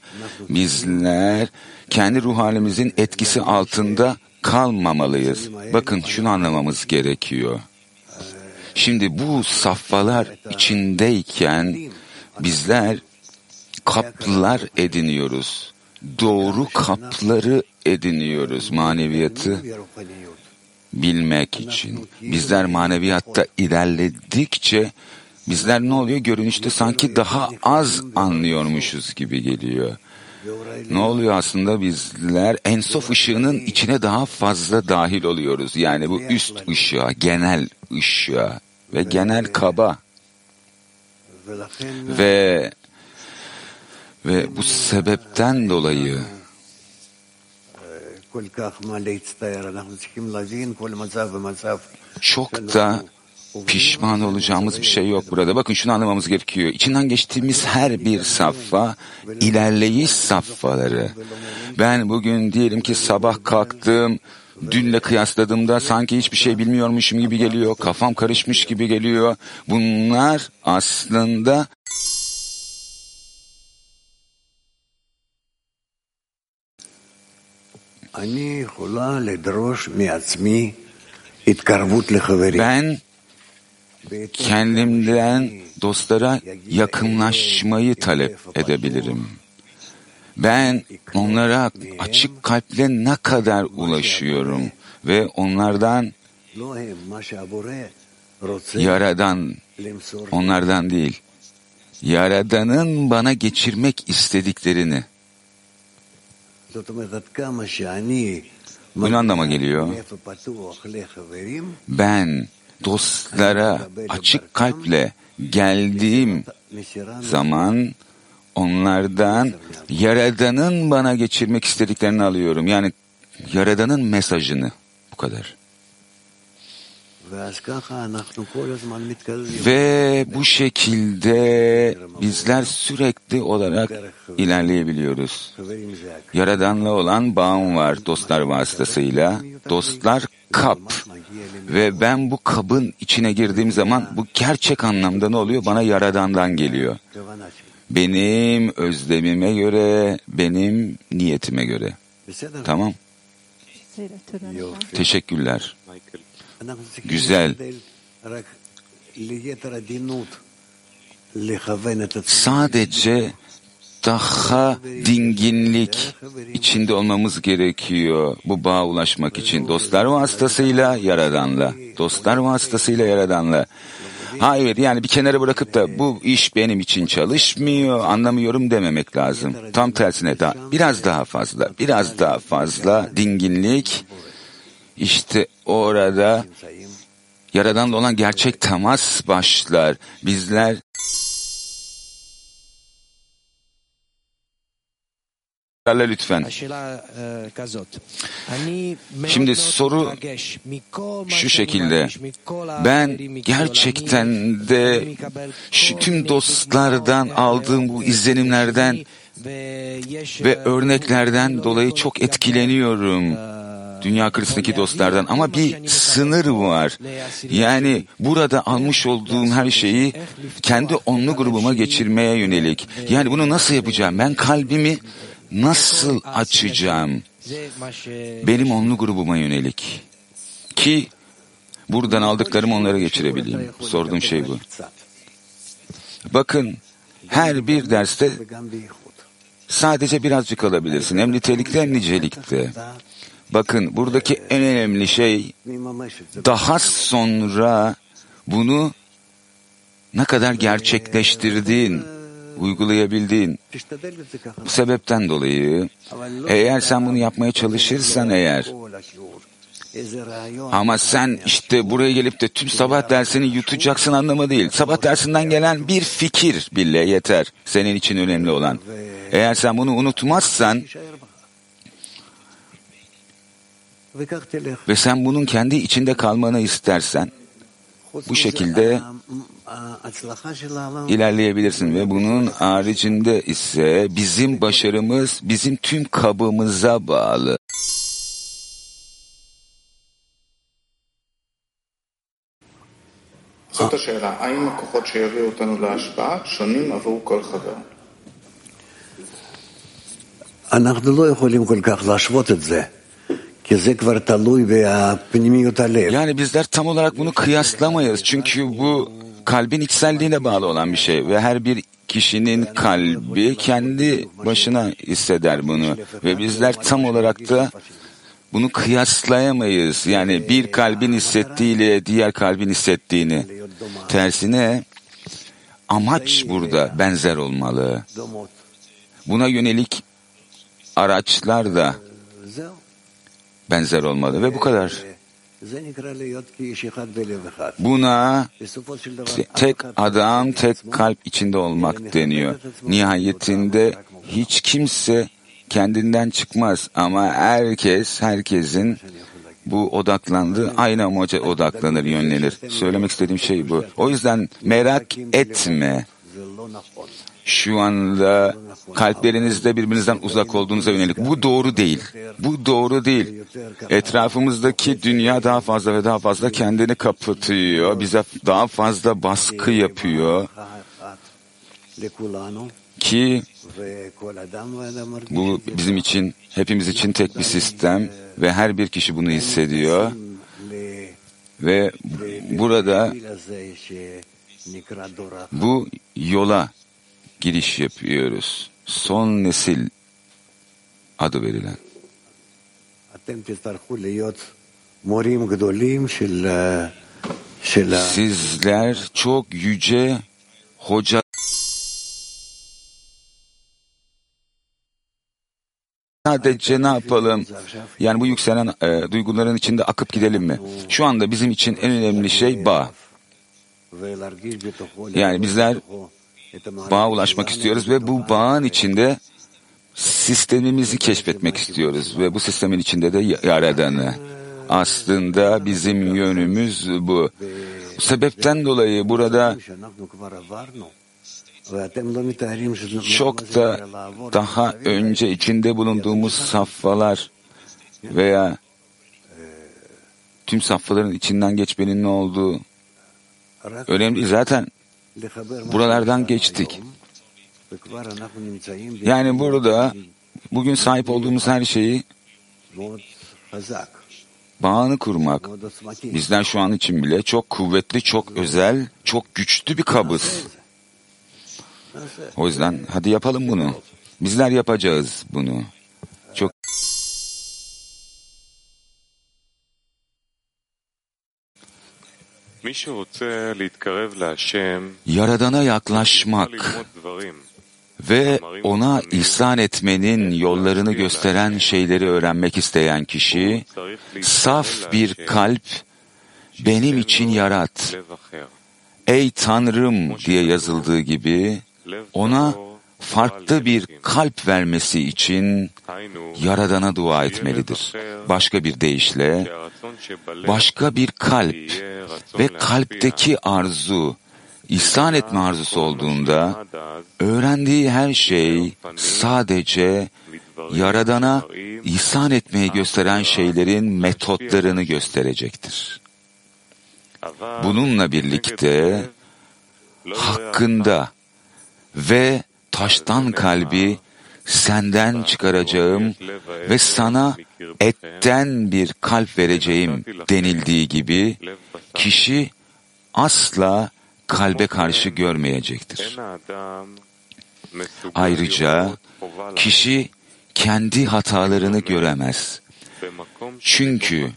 bizler kendi ruh halimizin etkisi altında kalmamalıyız. Bakın şunu anlamamız gerekiyor. Şimdi bu safhalar içindeyken bizler kaplar ediniyoruz. Doğru kapları ediniyoruz maneviyatı bilmek için. Bizler maneviyatta ilerledikçe bizler ne oluyor? Görünüşte sanki daha az anlıyormuşuz gibi geliyor. Ne oluyor aslında bizler ensof ışığının içine daha fazla dahil oluyoruz. Yani bu üst ışığa, genel ışığa ve genel kaba ve ve bu sebepten dolayı çok da pişman olacağımız bir şey yok burada. Bakın şunu anlamamız gerekiyor. İçinden geçtiğimiz her bir safha ilerleyiş safhaları. Ben bugün diyelim ki sabah kalktım, dünle kıyasladığımda sanki hiçbir şey bilmiyormuşum gibi geliyor. Kafam karışmış gibi geliyor. Bunlar aslında ben kendimden dostlara yakınlaşmayı talep edebilirim. Ben onlara açık kalple ne kadar ulaşıyorum ve onlardan Yaradan, onlardan değil, Yaradan'ın bana geçirmek istediklerini bu anlama geliyor? Ben dostlara açık kalple geldiğim zaman onlardan Yaradan'ın bana geçirmek istediklerini alıyorum. Yani Yaradan'ın mesajını. Bu kadar. Ve bu şekilde bizler sürekli olarak ilerleyebiliyoruz. Yaradan'la olan bağım var dostlar vasıtasıyla. Dostlar kap. Ve ben bu kabın içine girdiğim zaman bu gerçek anlamda ne oluyor? Bana Yaradan'dan geliyor. Benim özlemime göre, benim niyetime göre. Tamam. Teşekkürler. Güzel. Sadece daha dinginlik içinde olmamız gerekiyor bu bağa ulaşmak için. Dostlar vasıtasıyla Yaradan'la. Dostlar vasıtasıyla Yaradan'la. Hayır yani bir kenara bırakıp da bu iş benim için çalışmıyor, anlamıyorum dememek lazım. Tam tersine daha biraz daha fazla, biraz daha fazla dinginlik işte orada Yaradan'la olan gerçek temas başlar. Bizler lütfen. Şimdi soru şu şekilde. Ben gerçekten de şu tüm dostlardan aldığım bu izlenimlerden ve örneklerden dolayı çok etkileniyorum dünya kırısındaki dostlardan ama bir sınır var. Yani burada almış olduğum her şeyi kendi onlu grubuma geçirmeye yönelik. Yani bunu nasıl yapacağım? Ben kalbimi nasıl açacağım? Benim onlu grubuma yönelik. Ki buradan aldıklarımı onlara geçirebileyim. Sorduğum şey bu. Bakın her bir derste sadece birazcık alabilirsin. Hem nitelikte hem nicelikte. Bakın buradaki en önemli şey daha sonra bunu ne kadar gerçekleştirdiğin, uygulayabildiğin. Bu sebepten dolayı eğer sen bunu yapmaya çalışırsan eğer ama sen işte buraya gelip de tüm sabah dersini yutacaksın anlamı değil. Sabah dersinden gelen bir fikir bile yeter senin için önemli olan. Eğer sen bunu unutmazsan ve sen bunun kendi içinde kalmanı istersen bu şekilde ilerleyebilirsin ve bunun haricinde ise bizim başarımız bizim tüm kabımıza bağlı. זאת השאלה, האם הכוחות שיביאו אותנו להשפעה שונים עבור כל חבר? אנחנו לא יכולים כל כך להשוות את זה, כי זה כבר תלוי בפנימיות הלב. Yani bizler tam olarak bunu kıyaslamayız. Çünkü bu kalbin içselliğine bağlı olan bir şey ve her bir kişinin kalbi kendi başına hisseder bunu ve bizler tam olarak da bunu kıyaslayamayız. Yani bir kalbin hissettiğiyle diğer kalbin hissettiğini. Tersine amaç burada benzer olmalı. Buna yönelik araçlar da benzer olmalı ve bu kadar. Buna tek adam, tek kalp içinde olmak deniyor. Nihayetinde hiç kimse kendinden çıkmaz ama herkes, herkesin bu odaklandı, aynı amaca odaklanır, yönlenir. Söylemek istediğim şey bu. O yüzden merak etme şu anda kalplerinizde birbirinizden uzak olduğunuza yönelik. Bu doğru değil. Bu doğru değil. Etrafımızdaki dünya daha fazla ve daha fazla kendini kapatıyor. Bize daha fazla baskı yapıyor. Ki bu bizim için, hepimiz için tek bir sistem ve her bir kişi bunu hissediyor. Ve burada bu yola giriş yapıyoruz. Son nesil adı verilen. Sizler çok yüce hoca sadece ne yapalım? Yani bu yükselen e, duyguların içinde akıp gidelim mi? Şu anda bizim için en önemli şey bağ. Yani bizler bağa ulaşmak istiyoruz ve bu bağın içinde sistemimizi keşfetmek istiyoruz ve bu sistemin içinde de Yaradan'ı. Aslında bizim yönümüz bu. Sebepten dolayı burada çok da daha önce içinde bulunduğumuz safhalar veya tüm safhaların içinden geçmenin ne olduğu önemli. Zaten buralardan geçtik. Yani burada bugün sahip olduğumuz her şeyi bağını kurmak bizden şu an için bile çok kuvvetli, çok özel, çok güçlü bir kabız. O yüzden hadi yapalım bunu. Bizler yapacağız bunu. Yaradana yaklaşmak ve ona ihsan etmenin yollarını gösteren şeyleri öğrenmek isteyen kişi, saf bir kalp, benim için yarat. Ey Tanrım diye yazıldığı gibi, ona farklı bir kalp vermesi için Yaradan'a dua etmelidir. Başka bir deyişle, başka bir kalp ve kalpteki arzu, ihsan etme arzusu olduğunda, öğrendiği her şey sadece Yaradan'a ihsan etmeyi gösteren şeylerin metotlarını gösterecektir. Bununla birlikte hakkında ve taştan kalbi senden çıkaracağım ve sana etten bir kalp vereceğim denildiği gibi kişi asla kalbe karşı görmeyecektir. Ayrıca kişi kendi hatalarını göremez. Çünkü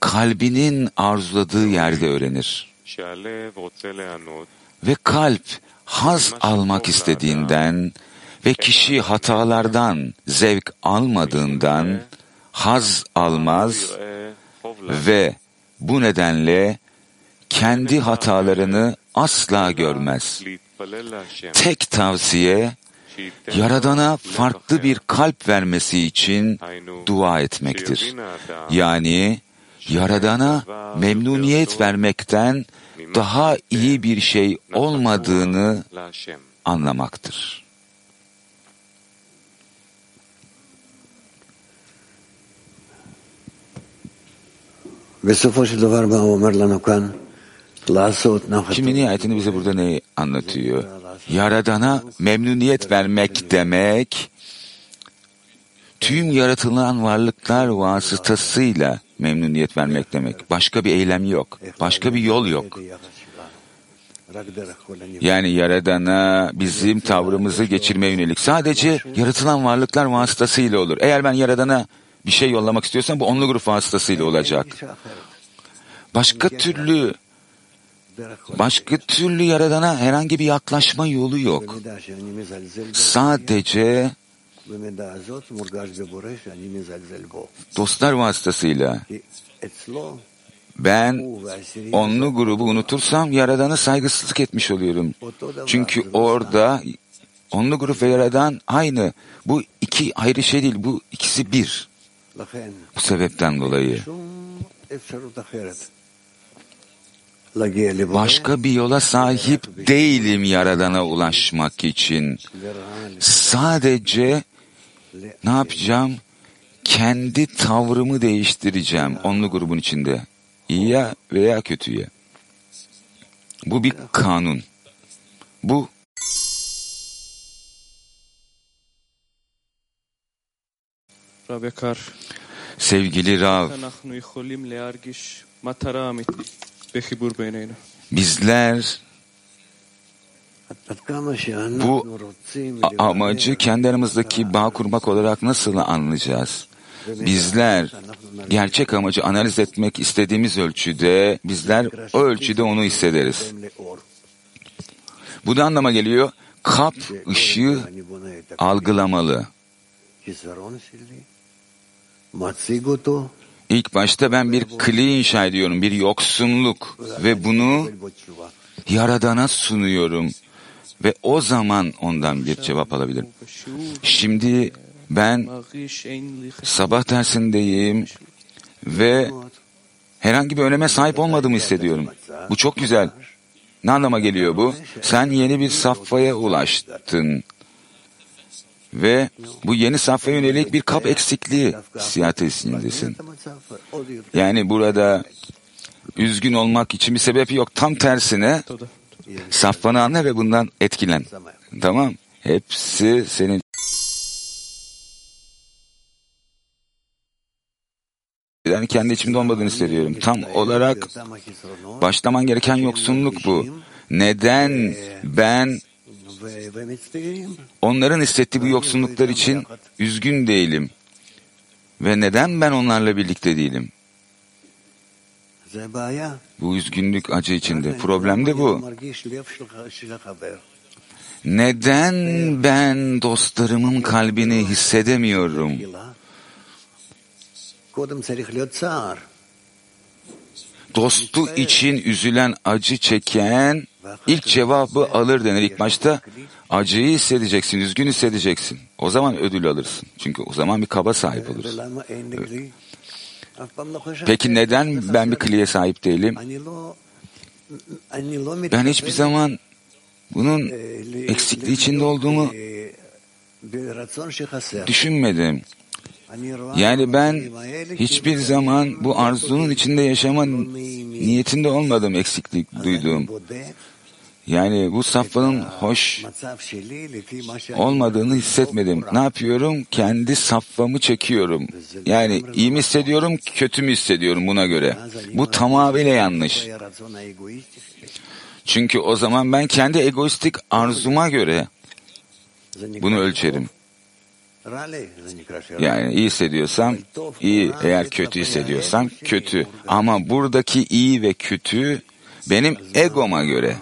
kalbinin arzuladığı yerde öğrenir. Ve kalp haz almak istediğinden ve kişi hatalardan zevk almadığından haz almaz ve bu nedenle kendi hatalarını asla görmez. Tek tavsiye Yaradan'a farklı bir kalp vermesi için dua etmektir. Yani Yaradan'a memnuniyet vermekten daha iyi bir şey olmadığını anlamaktır. Şimdi nihayetinde bize burada neyi anlatıyor? Yaradana memnuniyet vermek demek, tüm yaratılan varlıklar vasıtasıyla memnuniyet vermek demek. Başka bir eylem yok. Başka bir yol yok. Yani Yaradan'a bizim tavrımızı geçirmeye yönelik. Sadece yaratılan varlıklar vasıtasıyla olur. Eğer ben Yaradan'a bir şey yollamak istiyorsam bu onlu grup vasıtasıyla olacak. Başka türlü başka türlü Yaradan'a herhangi bir yaklaşma yolu yok. Sadece Dostlar vasıtasıyla ben onlu grubu unutursam Yaradan'a saygısızlık etmiş oluyorum. Çünkü orada onlu grup ve Yaradan aynı. Bu iki ayrı şey değil. Bu ikisi bir. Bu sebepten dolayı. Başka bir yola sahip değilim Yaradan'a ulaşmak için. Sadece ne yapacağım? Kendi tavrımı değiştireceğim onlu grubun içinde. İyiye veya kötüye. Bu bir kanun. Bu Sevgili Rav, bizler bu amacı kendi aramızdaki bağ kurmak olarak nasıl anlayacağız? Bizler gerçek amacı analiz etmek istediğimiz ölçüde, bizler o ölçüde onu hissederiz. Bu da anlama geliyor, kap ışığı algılamalı. İlk başta ben bir kli inşa ediyorum, bir yoksunluk ve bunu Yaradan'a sunuyorum ve o zaman ondan bir cevap alabilir. Şimdi ben sabah dersindeyim ve herhangi bir öneme sahip olmadığımı hissediyorum. Bu çok güzel. Ne anlama geliyor bu? Sen yeni bir safhaya ulaştın. Ve bu yeni safhaya yönelik bir kap eksikliği siyatesindesin. Yani burada üzgün olmak için bir sebep yok. Tam tersine Saflananla ve bundan etkilen. Tamam. Hepsi senin yani kendi içimde olmadığını hissediyorum. Tam olarak başlaman gereken yoksunluk bu. Neden ben onların hissettiği bu yoksunluklar için üzgün değilim? Ve neden ben onlarla birlikte değilim? Bu üzgünlük acı içinde. Problem de bu. Neden ben dostlarımın kalbini hissedemiyorum? Dostu için üzülen, acı çeken ilk cevabı alır denir. İlk başta acıyı hissedeceksin, üzgün hissedeceksin. O zaman ödül alırsın. Çünkü o zaman bir kaba sahip olursun. Peki neden ben bir kliye sahip değilim? Ben hiçbir zaman bunun eksikliği içinde olduğumu düşünmedim. Yani ben hiçbir zaman bu arzunun içinde yaşama niyetinde olmadım eksiklik duyduğum. Yani bu safhanın hoş olmadığını hissetmedim. Ne yapıyorum? Kendi safhamı çekiyorum. Yani iyi mi hissediyorum, kötü mü hissediyorum buna göre. Bu tamamıyla yanlış. Çünkü o zaman ben kendi egoistik arzuma göre bunu ölçerim. Yani iyi hissediyorsam iyi, eğer kötü hissediyorsam kötü. Ama buradaki iyi ve kötü benim egoma göre.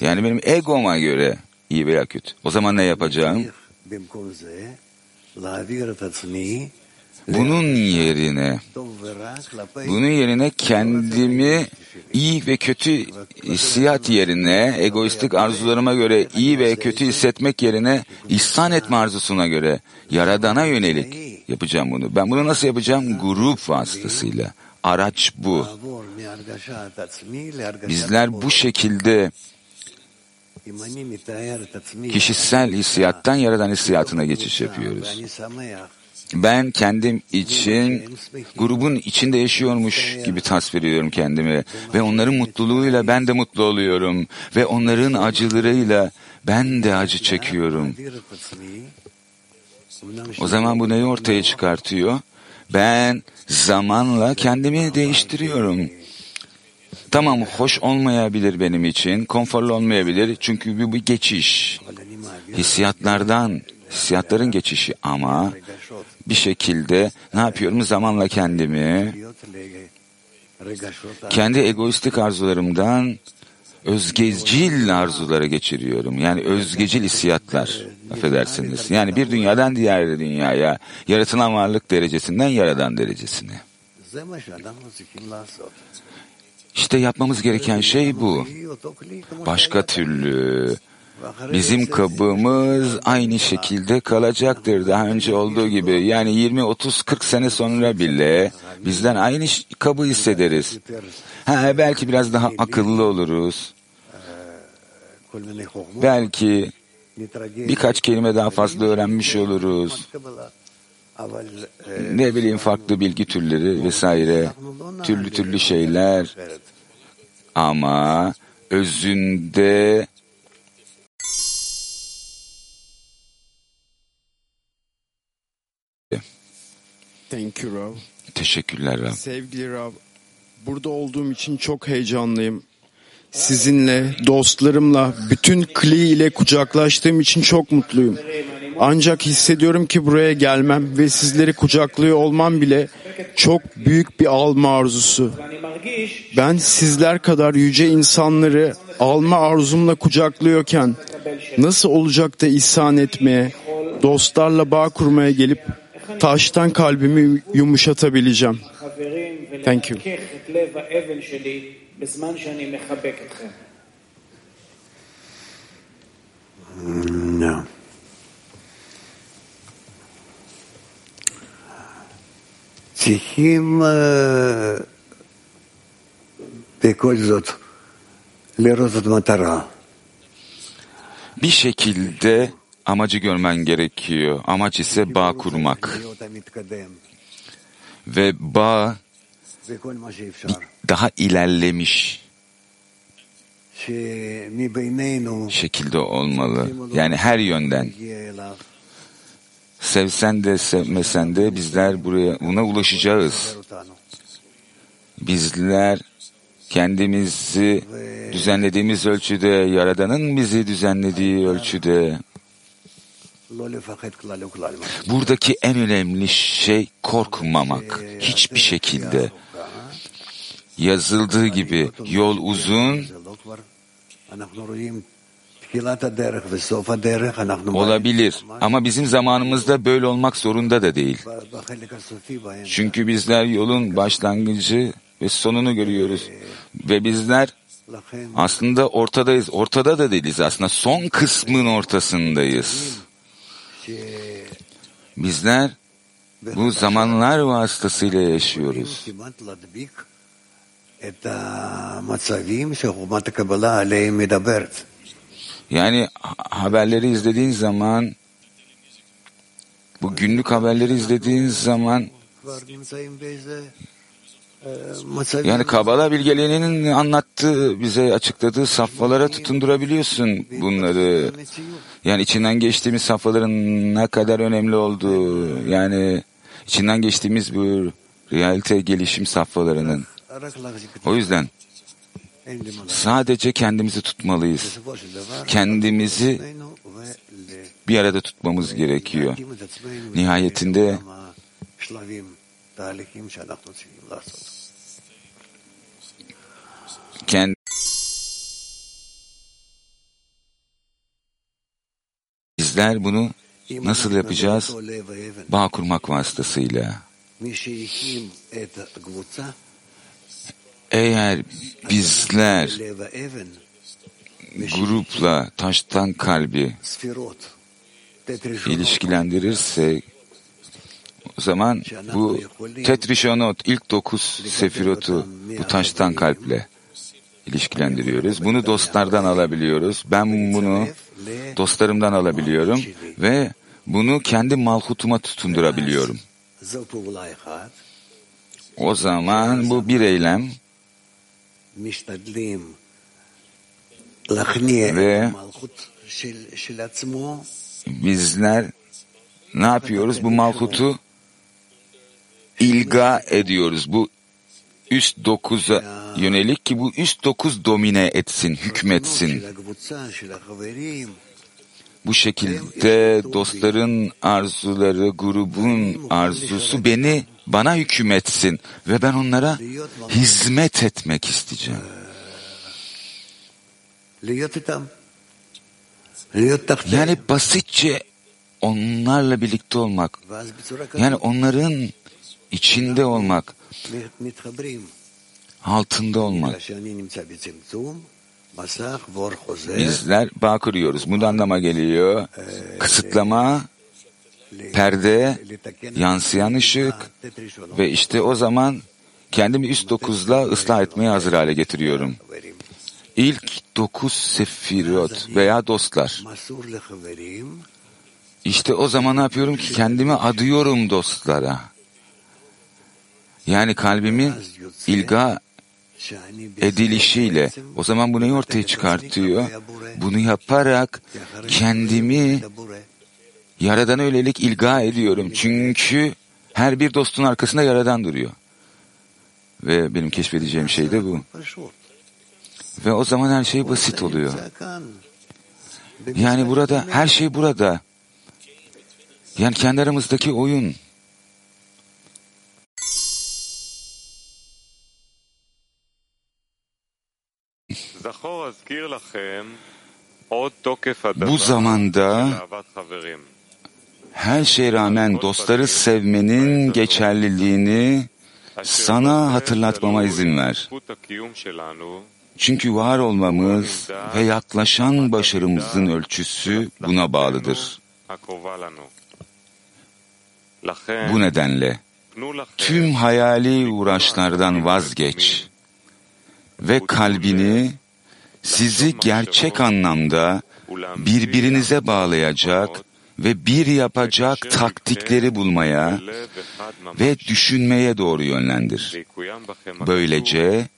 Yani benim egoma göre iyi veya kötü. O zaman ne yapacağım? Bunun yerine bunun yerine kendimi iyi ve kötü hissiyat yerine egoistik arzularıma göre iyi ve kötü hissetmek yerine ihsan etme arzusuna göre yaradana yönelik yapacağım bunu. Ben bunu nasıl yapacağım? Grup vasıtasıyla. Araç bu. Bizler bu şekilde kişisel hissiyattan yaradan hissiyatına geçiş yapıyoruz. Ben kendim için grubun içinde yaşıyormuş gibi tasvir ediyorum kendimi ve onların mutluluğuyla ben de mutlu oluyorum ve onların acılarıyla ben de acı çekiyorum. O zaman bu neyi ortaya çıkartıyor? Ben zamanla kendimi değiştiriyorum. Tamam hoş olmayabilir benim için, konforlu olmayabilir çünkü bu bir geçiş. Hissiyatlardan, hissiyatların geçişi ama bir şekilde ne yapıyorum? Zamanla kendimi kendi egoistik arzularımdan özgecil arzulara geçiriyorum. Yani özgecil hissiyatlar, affedersiniz. Yani bir dünyadan diğer dünyaya, yaratılan varlık derecesinden yaradan derecesine. İşte yapmamız gereken şey bu. Başka türlü bizim kabımız aynı şekilde kalacaktır daha önce olduğu gibi. Yani 20, 30, 40 sene sonra bile bizden aynı kabı hissederiz. Ha, belki biraz daha akıllı oluruz. Belki birkaç kelime daha fazla öğrenmiş oluruz. Ne bileyim farklı bilgi türleri vesaire, türlü türlü şeyler. Ama özünde Thank you Rav. Teşekkürler Rab. Sevgili Rav, burada olduğum için çok heyecanlıyım. Sizinle, dostlarımla, bütün Kli ile kucaklaştığım için çok mutluyum. Ancak hissediyorum ki buraya gelmem ve sizleri kucaklıyor olmam bile çok büyük bir alma arzusu. Ben sizler kadar yüce insanları alma arzumla kucaklıyorken nasıl olacak da ihsan etmeye, dostlarla bağ kurmaya gelip taştan kalbimi yumuşatabileceğim. Thank you. No. צריכים אה, בכל זאת לראות את המטרה. Bir şekilde amacı görmen gerekiyor. Amaç ise bağ kurmak. Ve bağ וכל מה שאפשר. daha ilerlemiş שמבינינו şekilde olmalı. Yani her yönden. Sevsen de sevmesen de bizler buraya buna ulaşacağız. Bizler kendimizi düzenlediğimiz ölçüde, Yaradan'ın bizi düzenlediği ölçüde. Buradaki en önemli şey korkmamak hiçbir şekilde. Yazıldığı gibi yol uzun Olabilir ama bizim zamanımızda böyle olmak zorunda da değil. Çünkü bizler yolun başlangıcı ve sonunu görüyoruz. Ve bizler aslında ortadayız. Ortada da değiliz aslında. Son kısmın ortasındayız. Bizler bu zamanlar vasıtasıyla yaşıyoruz. Yani haberleri izlediğin zaman bu günlük haberleri izlediğin zaman yani Kabala bilgeliğinin anlattığı, bize açıkladığı safhalara tutundurabiliyorsun bunları. Yani içinden geçtiğimiz safhaların ne kadar önemli olduğu, yani içinden geçtiğimiz bu realite gelişim safhalarının. O yüzden Sadece kendimizi tutmalıyız. Kendimizi bir arada tutmamız gerekiyor. Nihayetinde kendi bizler bunu nasıl yapacağız? Bağ kurmak vasıtasıyla. Eğer bizler grupla taştan kalbi ilişkilendirirse o zaman bu Tetrişonot ilk dokuz sefirotu bu taştan kalple ilişkilendiriyoruz. Bunu dostlardan alabiliyoruz. Ben bunu dostlarımdan alabiliyorum ve bunu kendi malhutuma tutundurabiliyorum. O zaman bu bir eylem ve bizler ne yapıyoruz? Bu malhutu ilga ediyoruz. Bu üst dokuza yönelik ki bu üst dokuz domine etsin, hükmetsin. Bu şekilde dostların arzuları, grubun arzusu beni bana hükümetsin ve ben onlara hizmet etmek isteyeceğim. Yani basitçe onlarla birlikte olmak, yani onların içinde olmak, altında olmak. Bizler bağ kuruyoruz. Bu anlama geliyor. Kısıtlama perde, yansıyan ışık ve işte o zaman kendimi üst dokuzla ıslah etmeye hazır hale getiriyorum. İlk dokuz sefirot veya dostlar. İşte o zaman ne yapıyorum ki kendimi adıyorum dostlara. Yani kalbimin ilga edilişiyle o zaman bu neyi ortaya çıkartıyor? Bunu yaparak kendimi Yaradan öylelik ilga ediyorum. Çünkü her bir dostun arkasında Yaradan duruyor. Ve benim keşfedeceğim şey de bu. Ve o zaman her şey basit oluyor. Yani burada, her şey burada. Yani kendi aramızdaki oyun. Bu zamanda her şeye rağmen dostları sevmenin geçerliliğini sana hatırlatmama izin ver. Çünkü var olmamız ve yaklaşan başarımızın ölçüsü buna bağlıdır. Bu nedenle tüm hayali uğraşlardan vazgeç ve kalbini sizi gerçek anlamda birbirinize bağlayacak ve bir yapacak taktikleri bulmaya ve düşünmeye doğru yönlendir. Böylece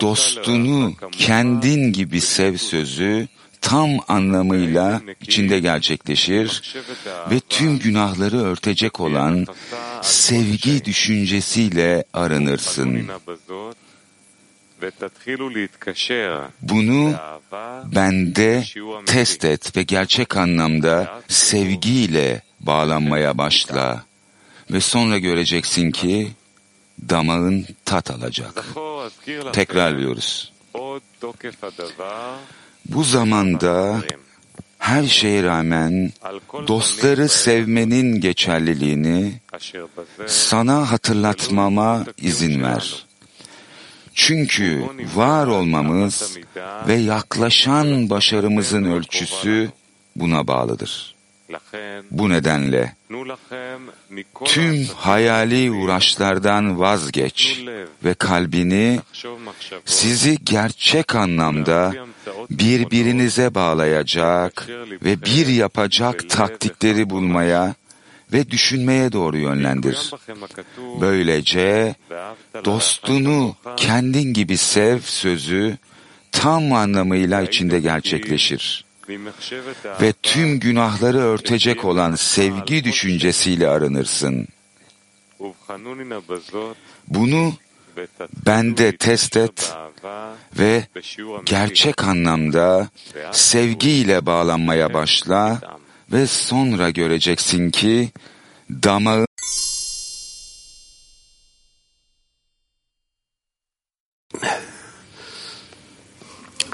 dostunu kendin gibi sev sözü tam anlamıyla içinde gerçekleşir ve tüm günahları örtecek olan sevgi düşüncesiyle aranırsın. Bunu bende test et ve gerçek anlamda sevgiyle bağlanmaya başla. Ve sonra göreceksin ki damağın tat alacak. Tekrarlıyoruz. Bu zamanda her şeye rağmen dostları sevmenin geçerliliğini sana hatırlatmama izin ver. Çünkü var olmamız ve yaklaşan başarımızın ölçüsü buna bağlıdır. Bu nedenle tüm hayali uğraşlardan vazgeç ve kalbini sizi gerçek anlamda birbirinize bağlayacak ve bir yapacak taktikleri bulmaya ve düşünmeye doğru yönlendir. Böylece dostunu kendin gibi sev sözü tam anlamıyla içinde gerçekleşir. Ve tüm günahları örtecek olan sevgi düşüncesiyle arınırsın. Bunu bende test et ve gerçek anlamda sevgiyle bağlanmaya başla ve sonra göreceksin ki damağın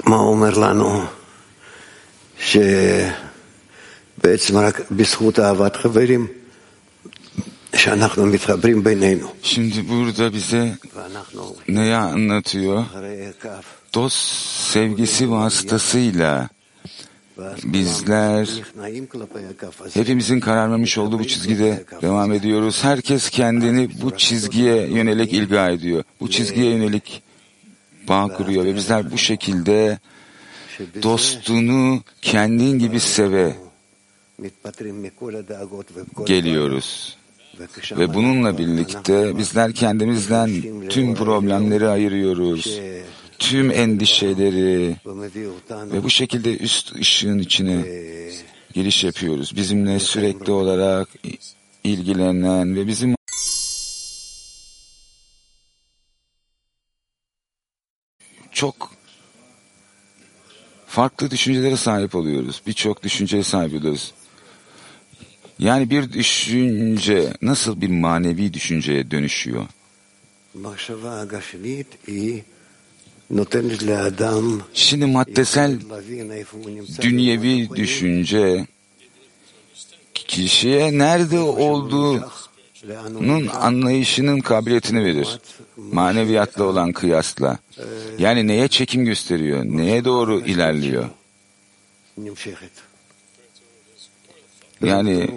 מה הוא אומר לנו? שבעצם רק בזכות אהבת חברים, שאנחנו מתחברים בינינו. Şimdi burada bize ואנחנו neyi anlatıyor? אחרי כף. Dost sevgisi vasıtasıyla bizler hepimizin kararmamış olduğu bu çizgide devam ediyoruz. Herkes kendini bu çizgiye yönelik ilga ediyor. Bu çizgiye yönelik bağ kuruyor ve bizler bu şekilde dostunu kendin gibi seve geliyoruz. Ve bununla birlikte bizler kendimizden tüm problemleri ayırıyoruz. Tüm endişeleri ve bu şekilde üst ışığın içine giriş yapıyoruz. Bizimle sürekli olarak ilgilenen ve bizim çok farklı düşüncelere sahip oluyoruz. Birçok düşünceye sahip oluyoruz. Yani bir düşünce nasıl bir manevi düşünceye dönüşüyor? Şimdi maddesel dünyevi düşünce kişiye nerede olduğunun anlayışının kabiliyetini verir. Maneviyatla olan kıyasla. Yani neye çekim gösteriyor, neye doğru ilerliyor. Yani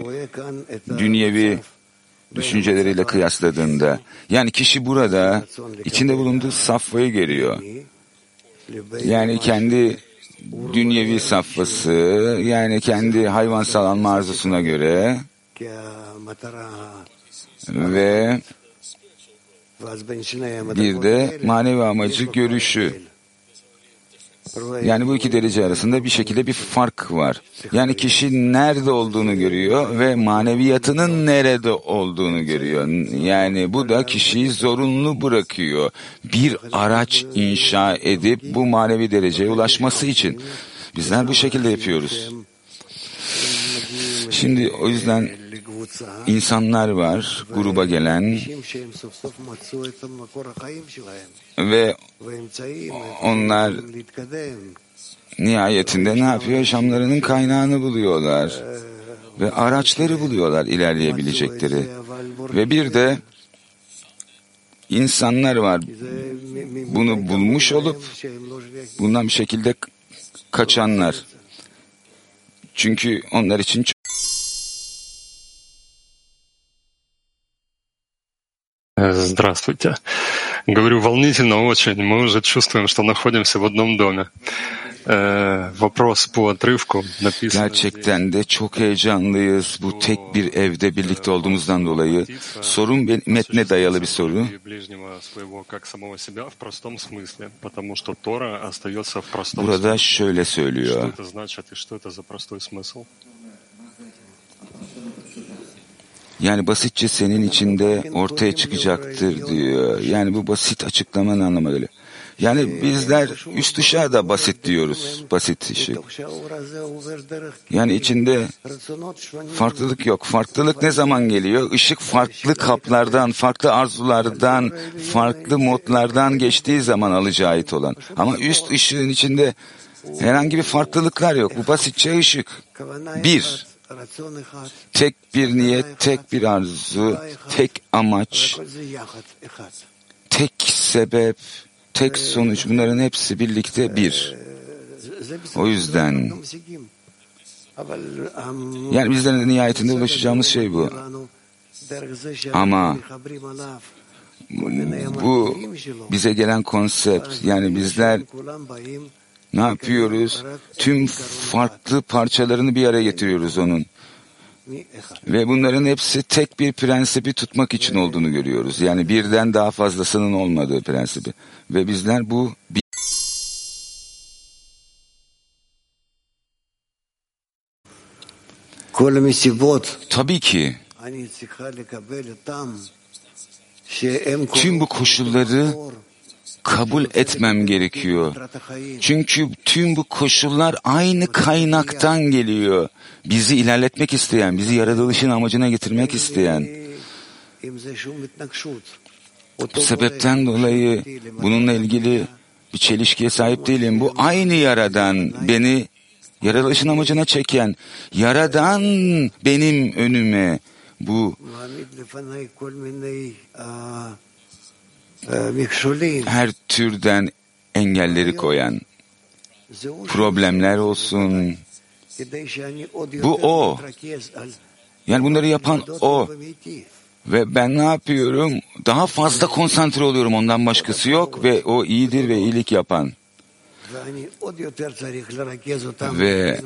dünyevi düşünceleriyle kıyasladığında yani kişi burada içinde bulunduğu safhayı görüyor. Yani kendi dünyevi safhası yani kendi hayvansal alma arzusuna göre ve bir de manevi amacı görüşü. Yani bu iki derece arasında bir şekilde bir fark var. Yani kişi nerede olduğunu görüyor ve maneviyatının nerede olduğunu görüyor. Yani bu da kişiyi zorunlu bırakıyor. Bir araç inşa edip bu manevi dereceye ulaşması için. Bizler bu şekilde yapıyoruz. Şimdi o yüzden insanlar var gruba gelen ve onlar nihayetinde ne yapıyor? Yaşamlarının kaynağını buluyorlar ve araçları buluyorlar ilerleyebilecekleri. Ve bir de insanlar var bunu bulmuş olup bundan bir şekilde kaçanlar. Çünkü onlar için Здравствуйте. Говорю волнительно очень. Мы уже чувствуем, что находимся в одном доме. Ee, вопрос по отрывку написан. Gerçekten de çok heyecanlıyız bu tek bir evde birlikte olduğumuzdan dolayı. Sorun ben- metne dayalı bir soru. простом смысле, потому что Тора остается в простом Burada смысле. şöyle Что söylüyor. Yani basitçe senin içinde ortaya çıkacaktır diyor. Yani bu basit açıklamanın anlamı geliyor. Yani bizler üst ışığa da basit diyoruz. Basit ışık. Yani içinde farklılık yok. Farklılık ne zaman geliyor? Işık farklı kaplardan, farklı arzulardan, farklı modlardan geçtiği zaman alıcı ait olan. Ama üst ışığın içinde herhangi bir farklılıklar yok. Bu basitçe ışık. Bir. Tek bir niyet, tek bir arzu, tek amaç, tek sebep, tek sonuç bunların hepsi birlikte bir. O yüzden yani bizlerin de nihayetinde ulaşacağımız şey bu. Ama bu bize gelen konsept yani bizler ne yapıyoruz? Tüm farklı parçalarını bir araya getiriyoruz onun. Ve bunların hepsi tek bir prensibi tutmak için olduğunu görüyoruz. Yani birden daha fazlasının olmadığı prensibi. Ve bizler bu Tabii ki tüm bu koşulları kabul etmem gerekiyor. Çünkü tüm bu koşullar aynı kaynaktan geliyor. Bizi ilerletmek isteyen, bizi yaratılışın amacına getirmek isteyen. Bu sebepten dolayı bununla ilgili bir çelişkiye sahip değilim. Bu aynı yaradan beni yaratılışın amacına çeken, yaradan benim önüme bu her türden engelleri koyan, problemler olsun, Bu o. Yani bunları yapan o. Ve ben ne yapıyorum? Daha fazla konsantre oluyorum. Ondan başkası yok ve o iyidir ve iyilik yapan. Ve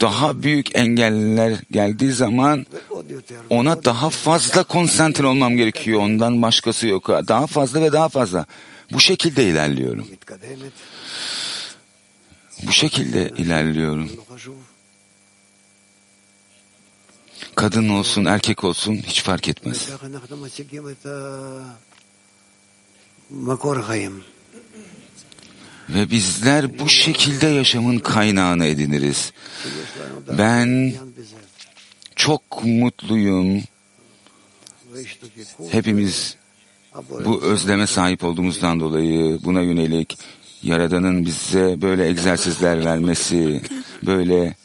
daha büyük engeller geldiği zaman ona daha fazla konsantre olmam gerekiyor. Ondan başkası yok. Daha fazla ve daha fazla. Bu şekilde ilerliyorum. Bu şekilde ilerliyorum. Kadın olsun, erkek olsun hiç fark etmez. Ve bizler bu şekilde yaşamın kaynağını ediniriz. Ben çok mutluyum. Hepimiz bu özleme sahip olduğumuzdan dolayı buna yönelik Yaradan'ın bize böyle egzersizler vermesi, böyle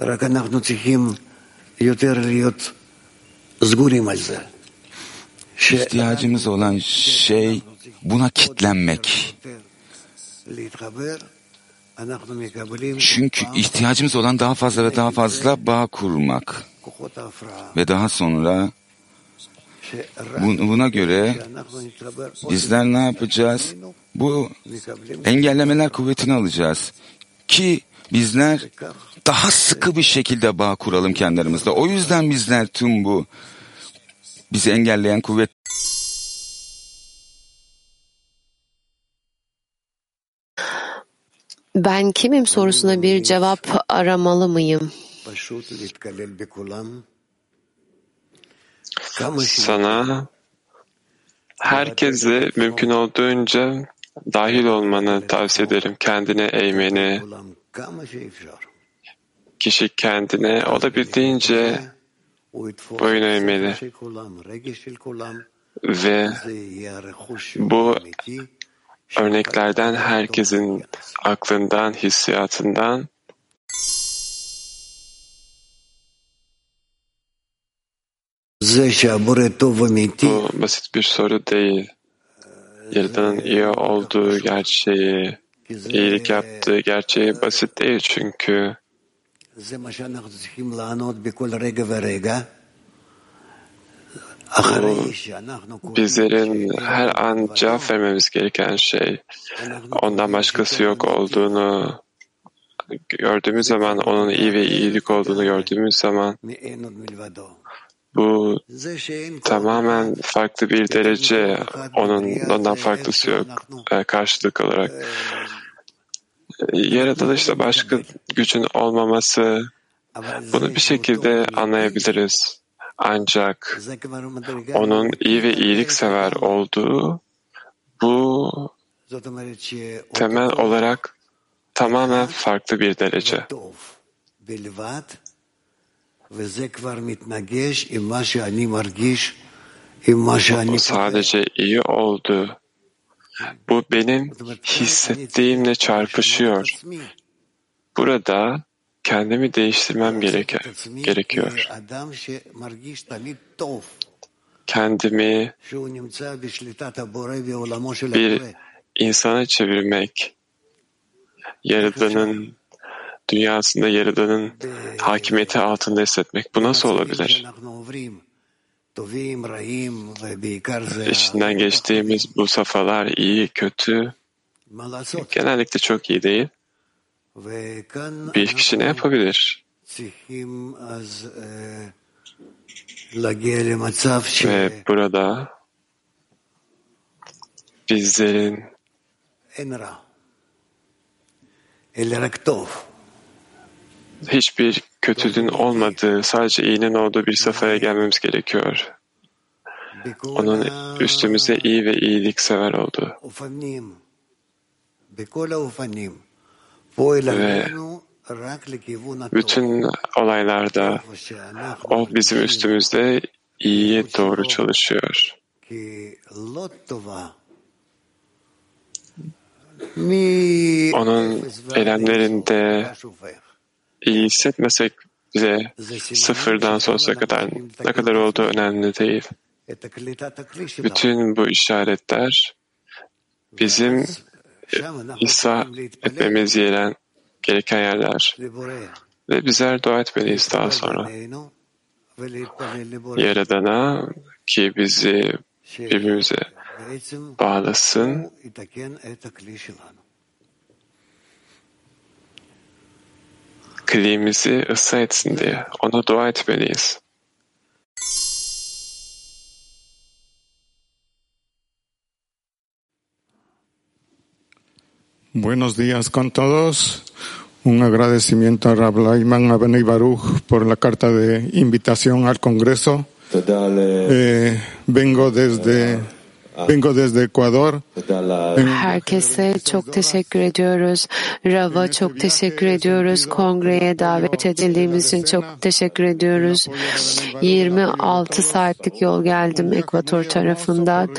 רק אנחנו צריכים יותר להיות סגורים על זה. şey, ihtiyacımız olan şey buna kitlenmek. Çünkü ihtiyacımız olan daha fazla ve daha fazla bağ kurmak. Ve daha sonra buna göre bizler ne yapacağız? Bu engellemeler kuvvetini alacağız. Ki bizler daha sıkı bir şekilde bağ kuralım kendilerimizde. O yüzden bizler tüm bu Bizi engelleyen kuvvet Ben kimim sorusuna bir cevap aramalı mıyım? Sana herkese mümkün olduğunca dahil olmanı tavsiye ederim. Kendine eğmeni. Kişi kendine olabildiğince Böyleyemeli. Ve bu örneklerden herkesin aklından, hissiyatından bu basit bir soru değil. Yaradan'ın iyi olduğu gerçeği, iyilik yaptığı gerçeği basit değil çünkü זה מה שאנחנו צריכים לענות בכל רגע ורגע. אחרי שאנחנו קוראים bizlerin her an cevap vermemiz gereken şey ondan başkası yok olduğunu gördüğümüz zaman onun iyi ve iyilik olduğunu gördüğümüz zaman מאין עוד מלבדו. bu זה שאין כוח tamamen farklı bir derece onun ondan farklısı yok e, karşılık olarak. ee, yaratılışta başka gücün olmaması bunu bir şekilde anlayabiliriz. Ancak onun iyi ve iyiliksever olduğu bu temel olarak tamamen farklı bir derece. Bu sadece iyi oldu bu benim hissettiğimle çarpışıyor. Burada kendimi değiştirmem gereke, gerekiyor. Kendimi bir insana çevirmek, Yaradan'ın dünyasında Yaradan'ın hakimiyeti altında hissetmek. Bu nasıl olabilir? İçinden geçtiğimiz bu safhalar iyi, kötü, genellikle çok iyi değil. Bir kişi ne yapabilir? Ve burada bizlerin hiçbir kötülüğün olmadığı, sadece iyinin olduğu bir safhaya gelmemiz gerekiyor. Onun üstümüze iyi ve iyilik sever oldu. Ve bütün olaylarda o bizim üstümüzde iyiye doğru çalışıyor. Onun eylemlerinde iyi hissetmesek bile sıfırdan sonsuza kadar ne kadar olduğu önemli değil. Bütün bu işaretler bizim İsa etmemiz gereken, gereken yerler. Ve bizler dua etmeliyiz daha sonra. Yaradan'a ki bizi birbirimize bağlasın. Klimizi ıslah etsin diye. Ona dua etmeliyiz. Buenos días con todos. Un agradecimiento a Rablaimán Abenei Baruch por la carta de invitación al Congreso. Eh, vengo desde vengo desde Ecuador. Herkese çok teşekkür ediyoruz. Rava çok teşekkür ediyoruz. Kongreye davet edildiğimiz için çok teşekkür ediyoruz. 26 saatlik yol geldim Ekvator tarafından.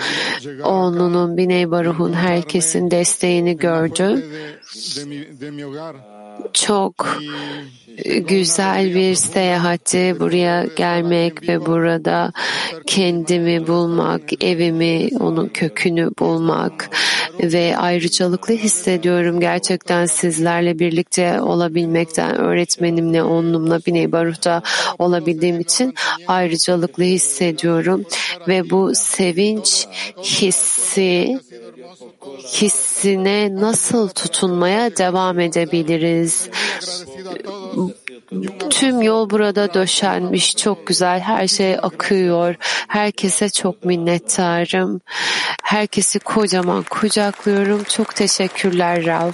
Onunun Biney Baruh'un herkesin desteğini gördüm. Çok güzel bir seyahati buraya gelmek ve burada kendimi bulmak, evimi, onun kökünü bulmak ve ayrıcalıklı hissediyorum gerçekten sizlerle birlikte olabilmekten, öğretmenimle, onunla Biney Baruh'ta olabildiğim için ayrıcalıklı hissediyorum ve bu sevinç hissi hissine nasıl tutunmaya devam edebiliriz? Tüm yol burada döşenmiş, çok güzel, her şey akıyor. Herkese çok minnettarım. Herkesi kocaman kucaklıyorum. Çok teşekkürler Rav.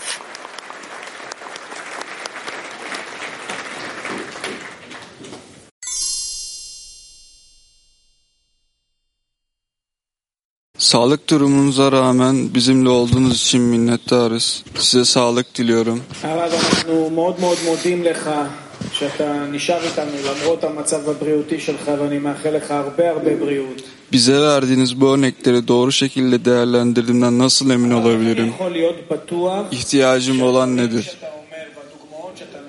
Sağlık durumunuza rağmen bizimle olduğunuz için minnettarız. Size sağlık diliyorum. הרב, אנחנו מאוד מאוד מודים לך שאתה נשאר איתנו למרות המצב הבריאותי שלך ואני מאחל לך הרבה הרבה בריאות. Bize verdiğiniz bu örnekleri doğru şekilde değerlendirdiğimden nasıl emin olabilirim? יכול להיות בטוח İhtiyacım olan nedir?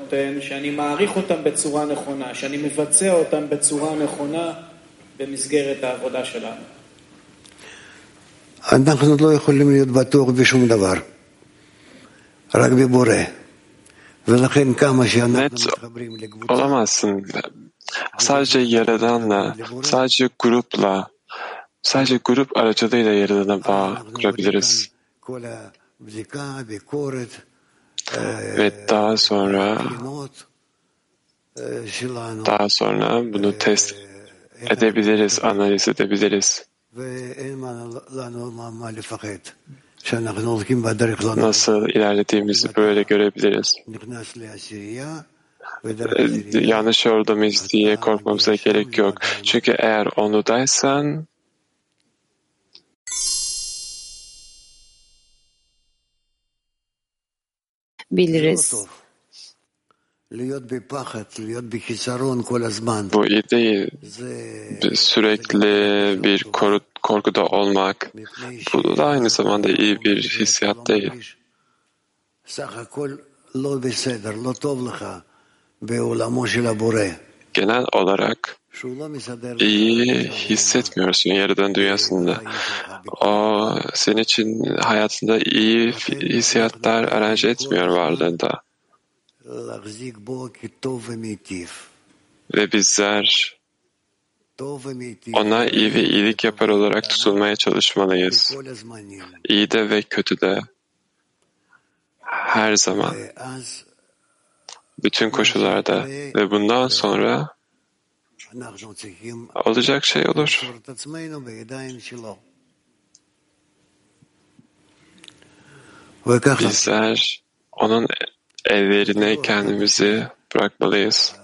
נותן, שאני מעריך אותם בצורה נכונה, שאני מבצע אותם בצורה נכונה במסגרת העבודה שלנו. אנחנו לא יכולים להיות בטוח בשום דבר, רק בבורא. ולכן כמה שאנחנו Net מתחברים לקבוצה, olamazsın. Sadece Yaradan'la, sadece grupla, sadece grup aracılığıyla Yaradan'a bağ kurabiliriz. כל הבדיקה, ביקורת, Ve daha sonra בחינות אה, שלנו, daha sonra bunu test edebiliriz, analiz edebiliriz. Nasıl ilerlediğimizi böyle görebiliriz. Ee, yanlış yolda mıyız diye korkmamıza gerek yok. Çünkü eğer onudaysan biliriz. Bu ideyi sürekli bir korkuda olmak, bu da aynı zamanda iyi bir hissiyat değil. Genel olarak iyi hissetmiyorsun yerden dünyasında. O senin için hayatında iyi hissiyatlar aranje etmiyor varlığında. Ve bizler ona iyi ve iyilik yapar olarak tutulmaya çalışmalıyız. İyi de ve kötü de her zaman bütün koşullarda ve bundan sonra olacak şey olur. Bizler onun ellerine kendimizi bırakmalıyız.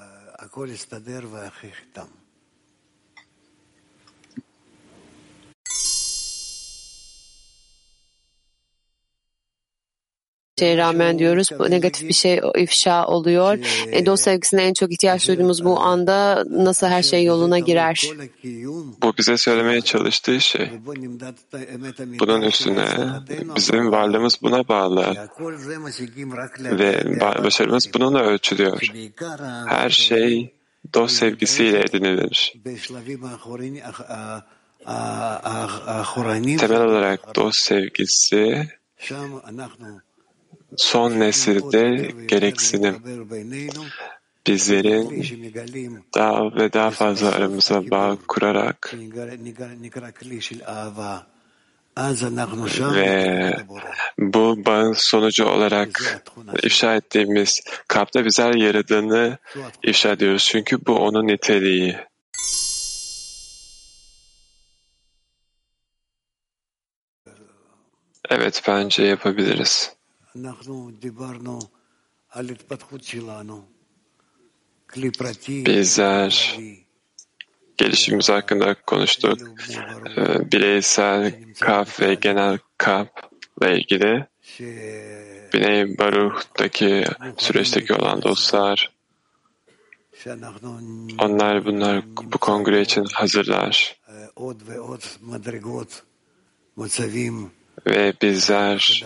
şeye rağmen diyoruz. Bu negatif bir şey ifşa oluyor. E, dost sevgisine en çok ihtiyaç duyduğumuz bu anda nasıl her şey yoluna girer? Bu bize söylemeye çalıştığı şey. Bunun üstüne bizim varlığımız buna bağlı ve başarımız bununla ölçülüyor. Her şey dost sevgisiyle edinilir. Temel olarak dost sevgisi son nesilde gereksinim bizlerin daha ve daha fazla aramıza bağ kurarak ve bu bağın sonucu olarak ifşa ettiğimiz kapta bizler yaradığını ifşa ediyoruz. Çünkü bu onun niteliği. Evet bence yapabiliriz. Bizler gelişimimiz hakkında konuştuk. Bireysel kap ve genel kapla ilgili. Biney Baruch'taki süreçteki olan dostlar. Onlar bunlar bu kongre için hazırlar. Ve bizler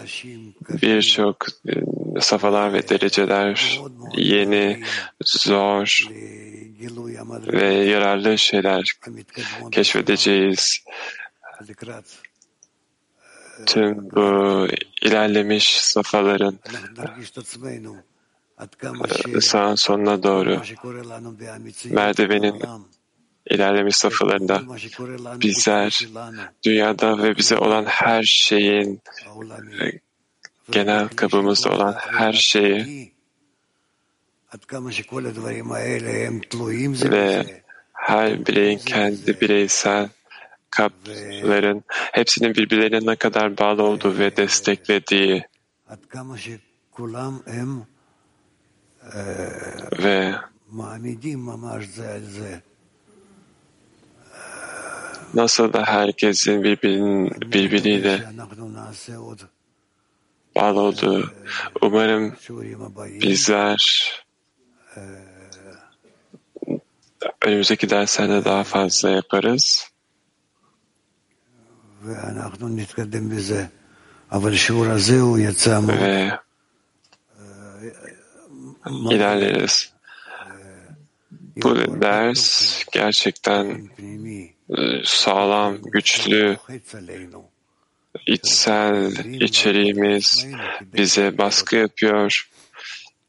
birçok e, safhalar ve dereceler yeni, zor ve yararlı şeyler keşfedeceğiz. Tüm bu ilerlemiş safhaların e, sağın sonuna doğru merdivenin ilerlemiş safhalarında bizler dünyada ve bize olan her şeyin e, genel kabımızda olan her şeyi ve her bireyin kendi bireysel kapların hepsinin birbirlerine ne kadar bağlı olduğu ve desteklediği ve nasıl da herkesin birbirinin, birbiriyle bağlı olduğu. Umarım bizler önümüzdeki derslerde daha fazla yaparız. Ve ilerleriz. Bu ders gerçekten e, sağlam, güçlü, içsel içeriğimiz bize baskı yapıyor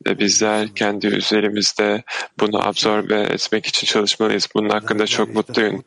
ve bizler kendi üzerimizde bunu absorbe etmek için çalışmalıyız. Bunun hakkında çok mutluyum.